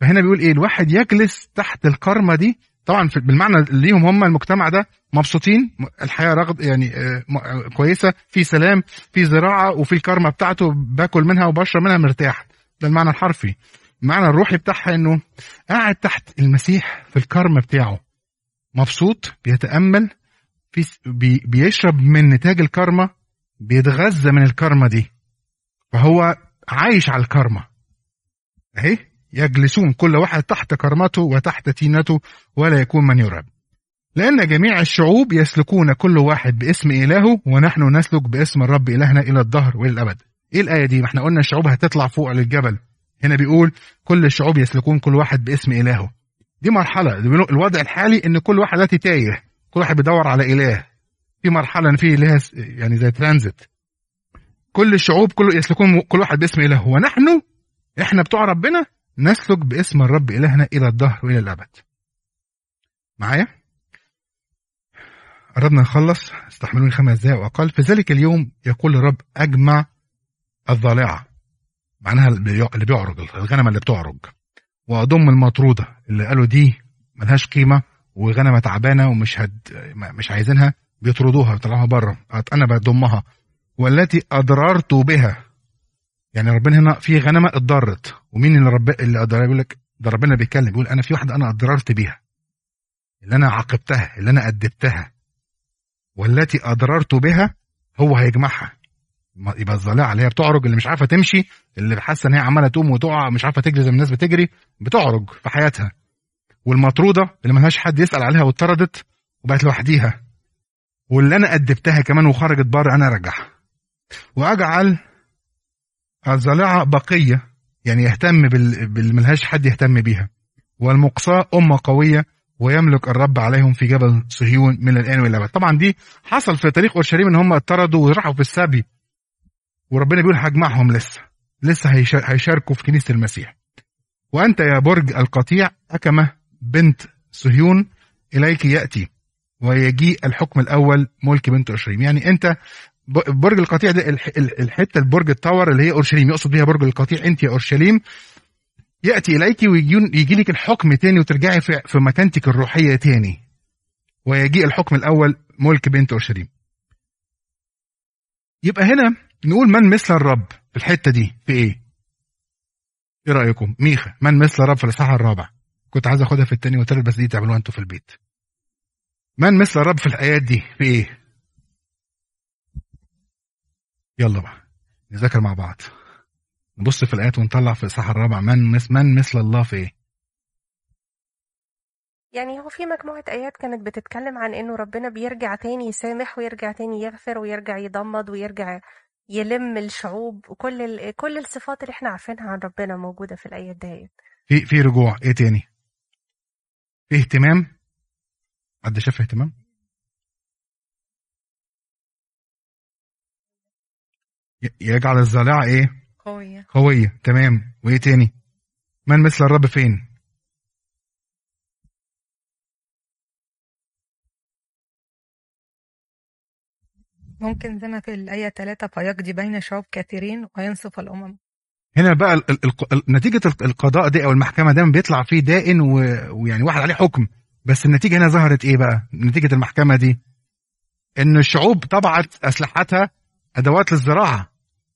فهنا بيقول إيه؟ الواحد يجلس تحت الكرمة دي. طبعا بالمعنى ليهم هم المجتمع ده مبسوطين الحياة رغد يعني آه، آه، كويسة في سلام في زراعة وفي الكرمة بتاعته باكل منها وبشرب منها مرتاح. ده المعنى الحرفي. المعنى الروحي بتاعها إنه قاعد تحت المسيح في الكرم بتاعه. مبسوط بيتأمل بيشرب من نتاج الكرمة بيتغذى من الكرمة دي. فهو عايش على الكرمه أهي يجلسون كل واحد تحت كرمته وتحت تينته ولا يكون من يرعب. لأن جميع الشعوب يسلكون كل واحد باسم إلهه ونحن نسلك باسم الرب إلهنا إلى الدهر وإلى الأبد. إيه الآية دي؟ ما إحنا قلنا الشعوب هتطلع فوق للجبل. هنا بيقول كل الشعوب يسلكون كل واحد باسم إلهه. دي مرحلة. الوضع الحالي إن كل واحد دلوقتي تايه. كل واحد بيدور على إله. في مرحلة إن في س- يعني زي ترانزيت. كل الشعوب كل يسلكون كل واحد باسم إلهه ونحن إحنا بتوع ربنا نسلك باسم الرب إلهنا إلى الدهر وإلى الأبد. معايا؟ قربنا نخلص. استحملوني خمس دقايق وأقل. في ذلك اليوم يقول الرب أجمع الضالعه معناها اللي بيع- اللي بيعرج الغنم اللي بتعرج. وأضم المطرودة. اللي قالوا دي ملهاش قيمة وغنمة تعبانة ومش هد مش عايزينها بيطردوها بيطلعوها بره. أنا بضمها والتي أضررت بها. يعني ربنا هنا في غنمة اتضرت. ومين اللي رب اللي أضر- بيقول لك ده ربنا بيتكلم بيقول أنا في واحدة أنا أضررت بيها. اللي أنا عاقبتها اللي أنا أدبتها. والتي أضررت بها هو هيجمعها. يبقى الظالعه اللي هي بتعرج اللي مش عارفة تمشي اللي حاسة إن هي عمالة تقوم وتقع مش عارفة تجري زي ما الناس بتجري بتعرج في حياتها. والمطرودة اللي ملهاش حد يسأل عليها واتطردت وبقت لوحديها. واللي أنا أدبتها كمان وخرجت بره أنا أرجعها. وأجعل الظالعه بقية يعني يهتم بال... باللي ملهاش حد يهتم بيها. والمقصاة أمة قوية ويملك الرب عليهم في جبل صهيون من الآن وإلى طبعا دي حصل في تاريخ أورشليم إن هم اتطردوا وراحوا في السبي. وربنا بيقول هجمعهم لسه. لسه هيشا- هيشاركوا في كنيسة المسيح. وأنت يا برج القطيع أكمة بنت صهيون إليك يأتي. ويجيء الحكم الأول ملك بنت أورشليم. يعني أنت ب- برج القطيع ده الح- ال- الحتة البرج التاور اللي هي أورشليم يقصد بيها برج القطيع أنت يا أورشليم. يأتي إليك ويجي لك الحكم تاني وترجعي في, مكانتك الروحية تاني. ويجيء الحكم الأول ملك بنت أورشليم. يبقى هنا نقول من مثل الرب في الحتة دي؟ في إيه؟ إيه رأيكم؟ ميخا من مثل الرب في الإصحاح الرابع. كنت عايز أخدها في التاني والتالت بس دي تعملوها أنتوا في البيت. من مثل الرب في الآيات دي؟ في إيه؟ يلا بقى نذاكر مع بعض نبص في الآيات ونطلع في الإصحاح الرابع من مثل من مثل الله في إيه؟ يعني هو في مجموعة آيات كانت بتتكلم عن إنه ربنا بيرجع تاني يسامح ويرجع تاني يغفر ويرجع يضمد ويرجع يلم الشعوب وكل ال... كل الصفات اللي إحنا عارفينها عن ربنا موجودة في الآيات ديت في في رجوع إيه تاني؟ في اهتمام حد شاف اهتمام؟ يجعل الظالعة إيه؟ قوية قوية تمام وإيه تاني؟ من مثل الرب فين؟ ممكن زي ما في الآية 3 فيقضي بين شعوب كثيرين وينصف الأمم هنا بقى ال- ال- ال- نتيجة ال- القضاء دي أو المحكمة دايما بيطلع فيه دائن ويعني واحد عليه حكم بس النتيجة هنا ظهرت إيه بقى؟ نتيجة المحكمة دي إن الشعوب طبعت أسلحتها أدوات للزراعة.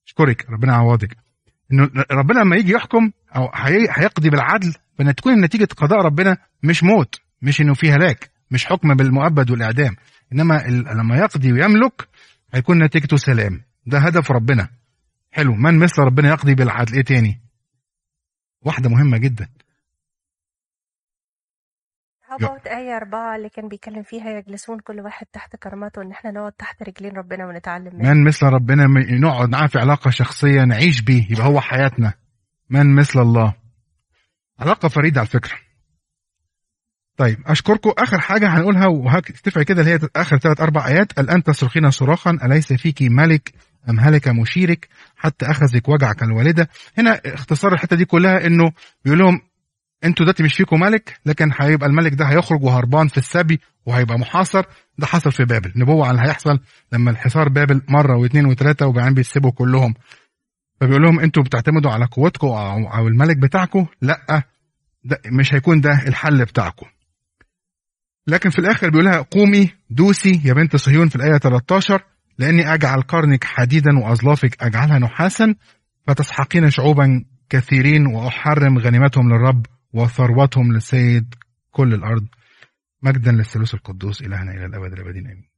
أشكرك ربنا يعوضك. إنه ربنا لما يجي يحكم هي- هيقضي بالعدل فإن تكون نتيجة قضاء ربنا مش موت مش إنه فيه هلاك مش حكم بالمؤبد والإعدام. إنما ال- لما يقضي ويملك هيكون نتيجته سلام. ده هدف ربنا. حلو. من مثل ربنا يقضي بالعدل؟ إيه تاني؟ واحدة مهمة جدا. هبعت آية أربعة اللي كان بيتكلم فيها يجلسون كل واحد تحت كرامته إن إحنا نقعد تحت رجلين ربنا ونتعلم منه. من مثل ربنا نقعد معاه في علاقة شخصية نعيش بيه يبقى هو حياتنا. من مثل الله. علاقة فريدة على فكرة. طيب أشكركم. آخر حاجة هنقولها وهتفعل كده اللي هي آخر ثلاث أربع آيات. الآن تصرخين صراخا. أليس فيك ملك أم هلك مشيرك؟ حتى أخذك وجعك الوالدة. هنا اختصار الحتة دي كلها إنه بيقول لهم أنتوا دلوقتي مش فيكم ملك لكن هيبقى الملك ده هيخرج وهربان في السبي وهيبقى محاصر. ده حصل في بابل. نبوة عن اللي هيحصل لما الحصار بابل مرة واثنين وثلاثة وبعدين بيسيبوا كلهم. فبيقول لهم أنتوا بتعتمدوا على قوتكم أو الملك بتاعكم؟ لأ ده مش هيكون ده الحل بتاعكم. لكن في الآخر بيقول لها قومي دوسي يا بنت صهيون في الآية 13 لأني أجعل قرنك حديدا وأظلافك أجعلها نحاسا فتسحقين شعوبا كثيرين وأحرم غنيمتهم للرب. وثروتهم لسيد كل الأرض مجدا للثالوث القدوس إلهنا إلى الأبد الأبدين آمين.